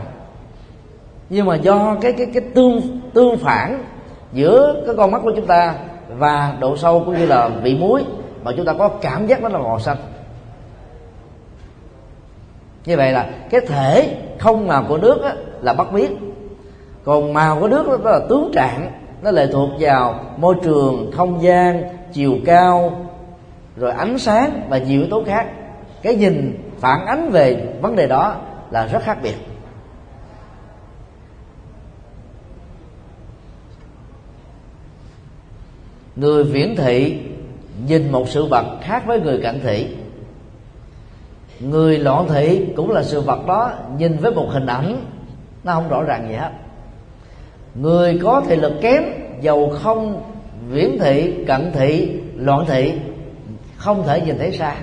Nhưng mà do cái cái cái tương tương phản giữa cái con mắt của chúng ta và độ sâu cũng như là vị muối mà chúng ta có cảm giác nó là màu xanh. Như vậy là cái thể không màu của nước á, là bắt biết còn màu của nước đó là tướng trạng, nó lệ thuộc vào môi trường, không gian, chiều cao, rồi ánh sáng và nhiều yếu tố khác. Cái nhìn phản ánh về vấn đề đó là rất khác biệt. Người viễn thị nhìn một sự vật khác với người cận thị. Người loạn thị cũng là sự vật đó, nhìn với một hình ảnh, nó không rõ ràng gì hết người có thị lực kém, giàu không, viễn thị, cận thị, loạn thị, không thể nhìn thấy xa.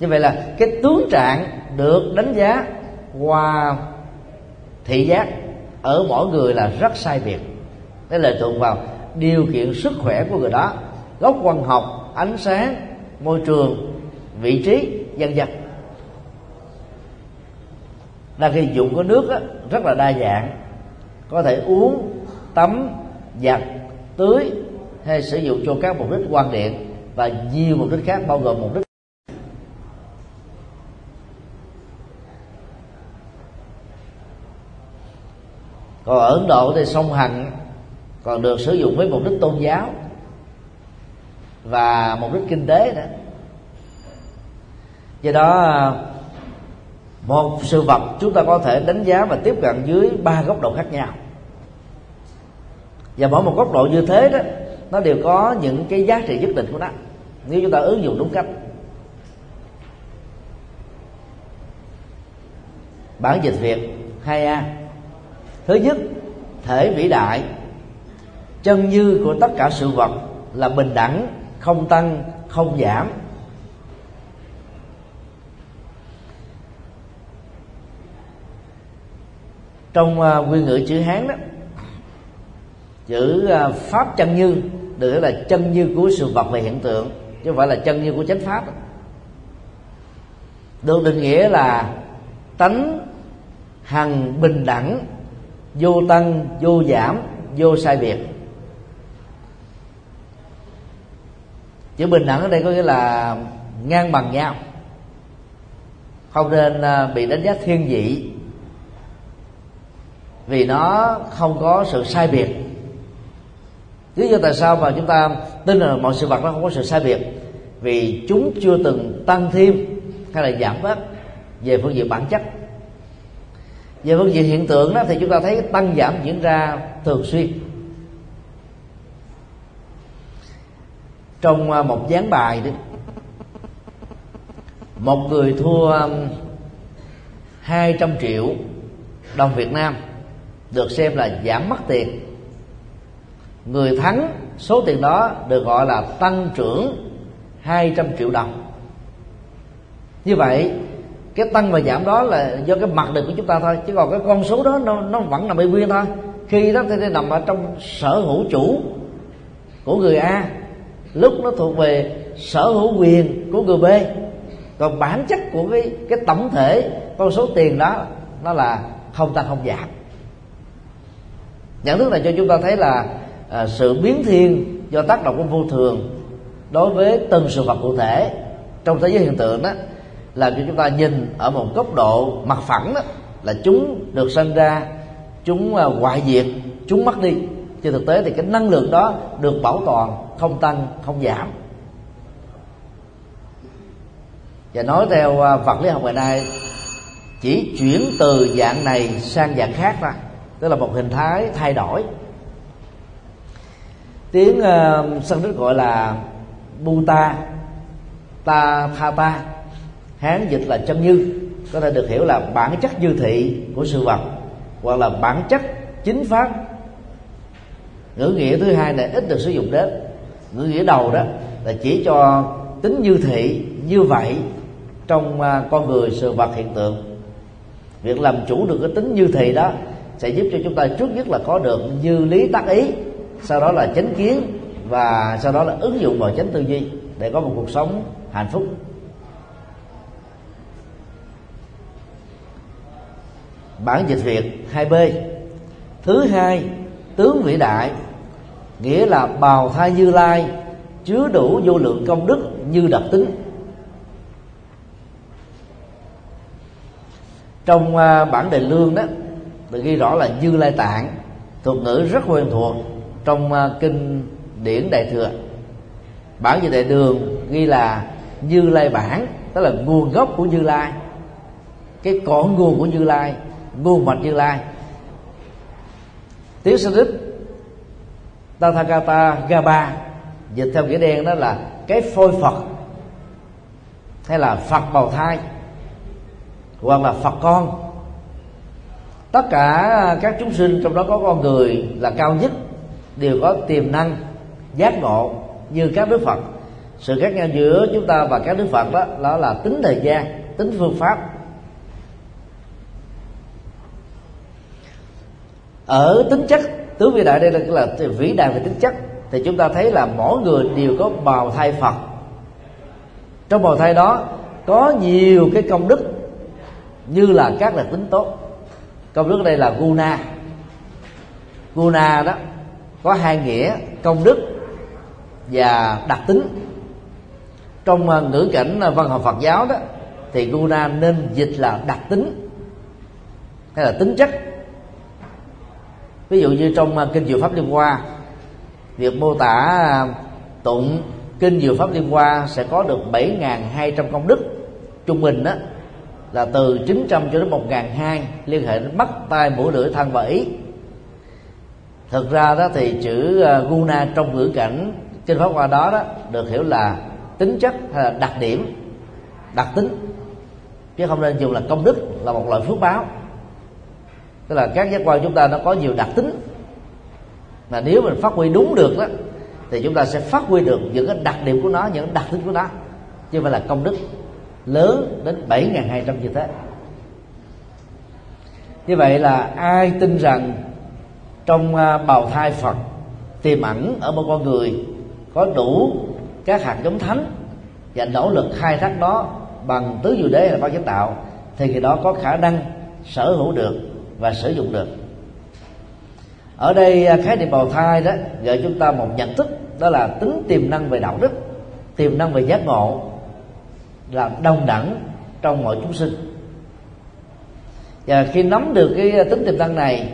Như vậy là cái tướng trạng được đánh giá qua thị giác ở mỗi người là rất sai biệt. Cái lệ thuộc vào điều kiện sức khỏe của người đó góc quan học, ánh sáng, môi trường, vị trí, dân dân là khi dụng của nước á, rất là đa dạng. Có thể uống tắm giặt tưới hay sử dụng cho các mục đích quan điện và nhiều mục đích khác bao gồm mục đích còn ở ấn độ thì sông hằng còn được sử dụng với mục đích tôn giáo và mục đích kinh tế nữa. Do đó một sự vật chúng ta có thể đánh giá và tiếp cận dưới ba góc độ khác nhau. Và mỗi một góc độ như thế đó, nó đều có những cái giá trị nhất định của nó, nếu chúng ta ứng dụng đúng cách. Bản dịch việt 2a thứ nhất, thể vĩ đại. Chân như của tất cả sự vật là bình đẳng, không tăng, không giảm. Trong à, uh, nguyên ngữ chữ hán đó chữ uh, pháp chân như được gọi là chân như của sự vật và hiện tượng chứ không phải là chân như của chánh pháp. Được định nghĩa là tánh hằng bình đẳng vô tăng vô giảm vô sai biệt. Chữ bình đẳng ở đây có nghĩa là ngang bằng nhau không nên à, bị đánh giá thiên vị vì nó không có sự sai biệt. Lý do tại sao mà chúng ta tin là mọi sự vật nó không có sự sai biệt? Vì chúng chưa từng tăng thêm hay là giảm bớt về phương diện bản chất. Về phương diện hiện tượng đó thì chúng ta thấy tăng giảm diễn ra thường xuyên. Trong à, một gián bài đó, một người thua 200 triệu đồng Việt Nam được xem là giảm mất tiền. Người thắng số tiền đó được gọi là tăng trưởng 200 triệu đồng. Như vậy cái tăng và giảm đó là do cái mặt định của chúng ta thôi chứ còn cái con số đó nó, nó vẫn nằm y nguyên thôi. Khi đó thì nằm ở trong sở hữu chủ của người A lúc nó thuộc về sở hữu quyền của người B. Còn bản chất của cái cái tổng thể con số tiền đó nó là không tăng không giảm nhận thức này cho chúng ta thấy là à, sự biến thiên do tác động của vô thường đối với từng sự vật cụ thể trong thế giới hiện tượng đó làm cho chúng ta nhìn ở một góc độ mặt phẳng đó là chúng được sinh ra chúng à, hoại diệt chúng mất đi. Trên thực tế thì cái năng lượng đó được bảo toàn không tăng không giảm. Và nói theo à, vật lý học ngày nay chỉ chuyển từ dạng này sang dạng khác ra tức là một hình thái thay đổi. Tiếng ờ, uh, sanskrit gọi là buta ta tha ta. Hán dịch là chân như. Có thể được hiểu là bản chất dư thị của sự vật hoặc là bản chất chính pháp ngữ nghĩa thứ hai này ít được sử dụng đến. Ngữ nghĩa đầu đó là chỉ cho tính như thị như vậy trong ờ, con người sự vật hiện tượng. Việc làm chủ được cái tính như thị đó sẽ giúp cho chúng ta trước nhất là có được dư lý tác ý, sau đó là chánh kiến và sau đó là ứng dụng vào chánh tư duy để có một cuộc sống hạnh phúc. Bản dịch việt 2b thứ hai, tướng vĩ đại, nghĩa là bào thai như lai, chứa đủ vô lượng công đức như đặc tính. Trong à, bản đề lương đó được ghi rõ là như lai tạng thuật ngữ rất quen thuộc trong à, kinh điển đại thừa. Bản về đại đường ghi là như lai bản, tức là nguồn gốc của như lai, cái cội nguồn của như lai, nguồn mạch như lai. Tiếng đức tathagata gaba, dịch theo nghĩa đen đó là cái phôi phật hay là phật bào thai hoặc là phật con tất cả các chúng sinh trong đó có con người là cao nhất đều có tiềm năng giác ngộ như các đức phật. Sự khác nhau giữa chúng ta và các đức phật đó đó là tính thời gian tính phương pháp. Ở tính chất tướng vĩ đại đây là, là vĩ đại về tính chất thì chúng ta thấy là mỗi người đều có bào thai phật. Trong bào thai đó có nhiều cái công đức như là các đặc tính tốt công đức đây là guna. Guna đó có hai nghĩa, công đức và đặc tính. Trong à, ngữ cảnh à, văn học Phật giáo đó, thì guna nên dịch là đặc tính hay là tính chất. Ví dụ như trong à, kinh diệu pháp liên hoa việc mô tả tụng, kinh diệu pháp liên hoa sẽ có được 7.200 công đức trung bình đó là từ 900 cho đến 1.200 liên hệ đến mắt tay mũi lưỡi thân và ý. Thực ra đó thì chữ ờ, guna trong ngữ cảnh kinh pháp hoa đó đó được hiểu là tính chất hay là đặc điểm, đặc tính, chứ không nên dùng là công đức, là một loại phước báo. Tức là các giác quan chúng ta nó có nhiều đặc tính, mà nếu mình phát huy đúng được đó, thì chúng ta sẽ phát huy được những cái đặc điểm của nó, những đặc tính của nó, chứ không phải là công đức lớn đến 7.200 như thế như vậy là ai tin rằng trong à, bào thai Phật, tiềm ẩn ở một con người có đủ các hạt giống thánh và nỗ lực khai thác nó bằng tứ diệu đế là ban chánh đạo thì người đó có khả năng sở hữu được và sử dụng được. Ở đây à, khái niệm bào thai đó gợi chúng ta một nhận thức, đó là tính tiềm năng về đạo đức, tiềm năng về giác ngộ làm đồng đẳng trong mọi chúng sinh. Và khi nắm được cái tính tiềm năng này,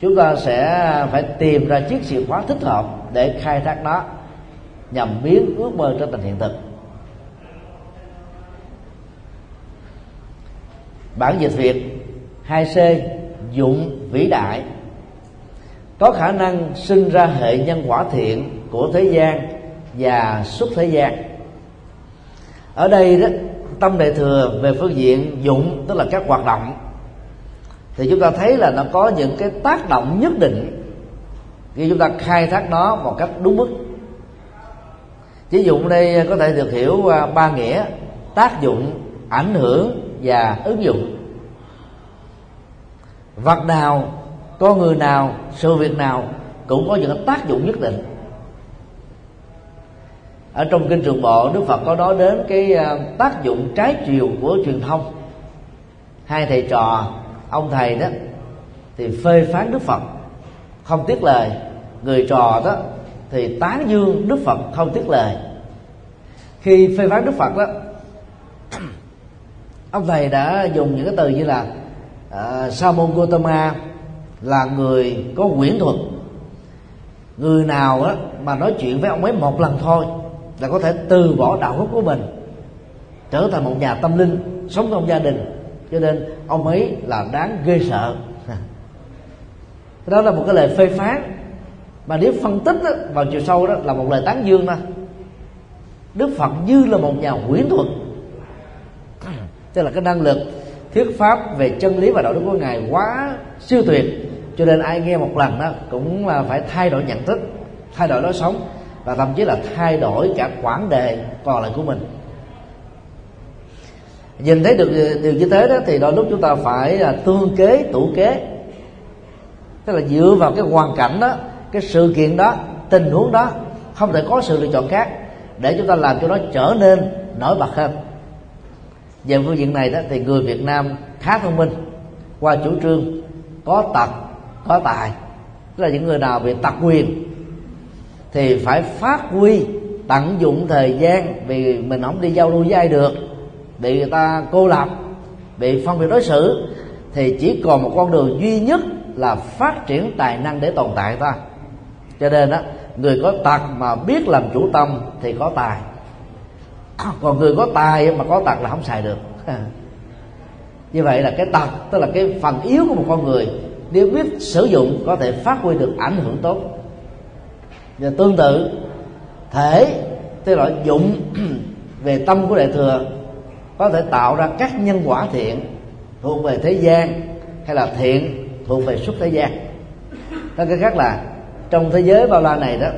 chúng ta sẽ phải tìm ra chiếc chìa khóa thích hợp để khai thác nó nhằm biến ước mơ trở thành hiện thực. Bản dịch việt 2C dụng vĩ đại. Có khả năng sinh ra hệ nhân quả thiện của thế gian và xuất thế gian ở đây đó, tâm đại thừa về phương diện dụng, tức là các hoạt động. Thì chúng ta thấy là nó có những cái tác động nhất định. Khi chúng ta khai thác nó một cách đúng mức. Chỉ dụng đây có thể được hiểu à, ba nghĩa, tác dụng, ảnh hưởng và ứng dụng. Vật nào, con người nào, sự việc nào cũng có những tác dụng nhất định ở trong kinh trường bộ đức phật có nói đến cái à, tác dụng trái chiều của truyền thông. Hai thầy trò ông thầy đó thì phê phán đức phật không tiếc lời. Người trò đó thì tán dương đức phật không tiếc lời. Khi phê phán đức phật đó ông thầy đã dùng những cái từ như là uh, sa môn gotama là người có quyển thuật. Người nào đó mà nói chuyện với ông ấy một lần thôi là có thể từ bỏ đạo đức của mình trở thành một nhà tâm linh sống trong gia đình. Cho nên ông ấy là đáng ghê sợ. Đó là một cái lời phê phán. Mà nếu phân tích đó, vào chiều sâu đó là một lời tán dương mà. Đức phật như là một nhà quyển thuật. Tức là cái năng lực thuyết pháp về chân lý và đạo đức của ngài quá siêu tuyệt. Cho nên ai nghe một lần đó cũng là phải thay đổi nhận thức thay đổi lối sống và thậm chí là thay đổi cả quãng đề còn lại của mình. Nhìn thấy được ờ, điều như thế đó thì đôi lúc chúng ta phải là tương kế, tủ kế. Tức là dựa vào cái hoàn cảnh đó, cái sự kiện đó, tình huống đó, không thể có sự lựa chọn khác, để chúng ta làm cho nó trở nên nổi bật hơn. Về phương diện này đó thì người Việt Nam khá thông minh, qua chủ trương, có tật, có tài. Tức là những người nào bị tật quyền thì phải phát huy, tận dụng thời gian, vì mình không đi giao lưu với ai được, bị người ta cô lập, bị phân biệt đối xử, thì chỉ còn một con đường duy nhất là phát triển tài năng để tồn tại ta cho nên đó người có tật mà biết làm chủ tâm thì có tài. Còn người có tài mà có tật là không xài được. Như vậy là cái tật, tức là cái phần yếu của một con người, nếu biết sử dụng có thể phát huy được ảnh hưởng tốt và tương tự, thể tức là dụng về tâm của đại thừa có thể tạo ra các nhân quả thiện thuộc về thế gian hay là thiện thuộc về xuất thế gian. Nói cái khác là, trong thế giới bao la này đó,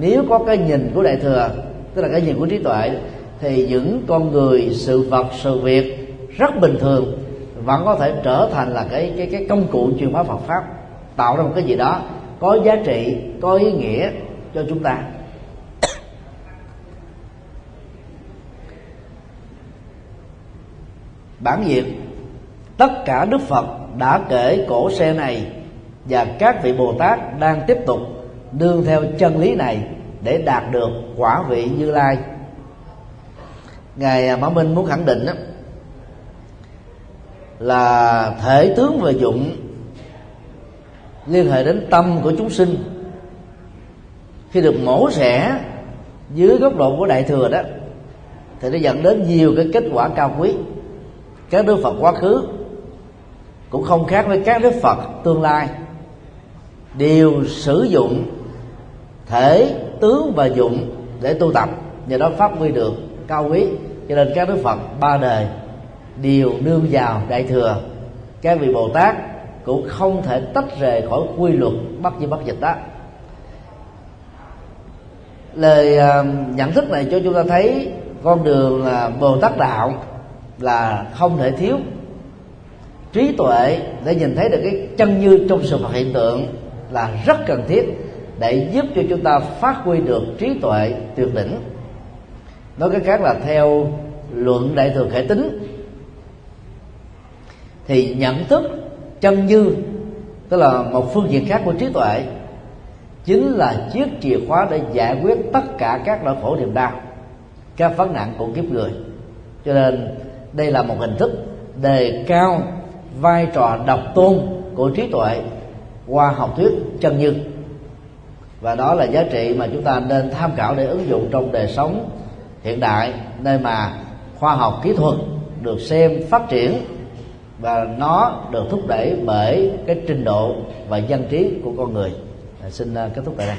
nếu có cái nhìn của đại thừa, tức là cái nhìn của trí tuệ, thì những con người, sự vật, sự việc rất bình thường vẫn có thể trở thành là cái cái cái công cụ truyền bá Phật pháp, tạo ra một cái gì đó có giá trị, có ý nghĩa cho chúng ta. Bản dịch tất cả đức phật đã kể cổ xe này và các vị bồ tát đang tiếp tục đương theo chân lý này để đạt được quả vị như lai. Ngài mã minh muốn khẳng định đó, là thể tướng và dụng liên hệ đến tâm của chúng sinh khi được mổ xẻ dưới góc độ của đại thừa đó, thì nó dẫn đến nhiều cái kết quả cao quý. Các đức phật quá khứ cũng không khác với các đức phật tương lai. Đều sử dụng thể, tướng và dụng để tu tập, nhờ đó phát huy được cao quý. Cho nên các đức phật ba đời đều nương vào đại thừa. Các vị bồ tát cũng không thể tách rời khỏi quy luật bất di bất dịch đó lời um, nhận thức này cho chúng ta thấy con đường là bồ tát đạo là không thể thiếu. Trí tuệ để nhìn thấy được cái chân như trong sự vật hiện tượng là rất cần thiết để giúp cho chúng ta phát huy được trí tuệ tuyệt đỉnh. Nói cách khác là theo luận đại thừa khải tính, thì nhận thức chân như, tức là một phương diện khác của trí tuệ chính là chiếc chìa khóa để giải quyết tất cả các nỗi khổ niềm đau, các vấn nạn của kiếp người. Cho nên, đây là một hình thức đề cao vai trò độc tôn của trí tuệ qua học thuyết chân như và đó là giá trị mà chúng ta nên tham khảo để ứng dụng trong đời sống hiện đại, nơi mà khoa học kỹ thuật được xem phát triển và nó được thúc đẩy bởi cái trình độ và dân trí của con người xin ờ, kết thúc tại đây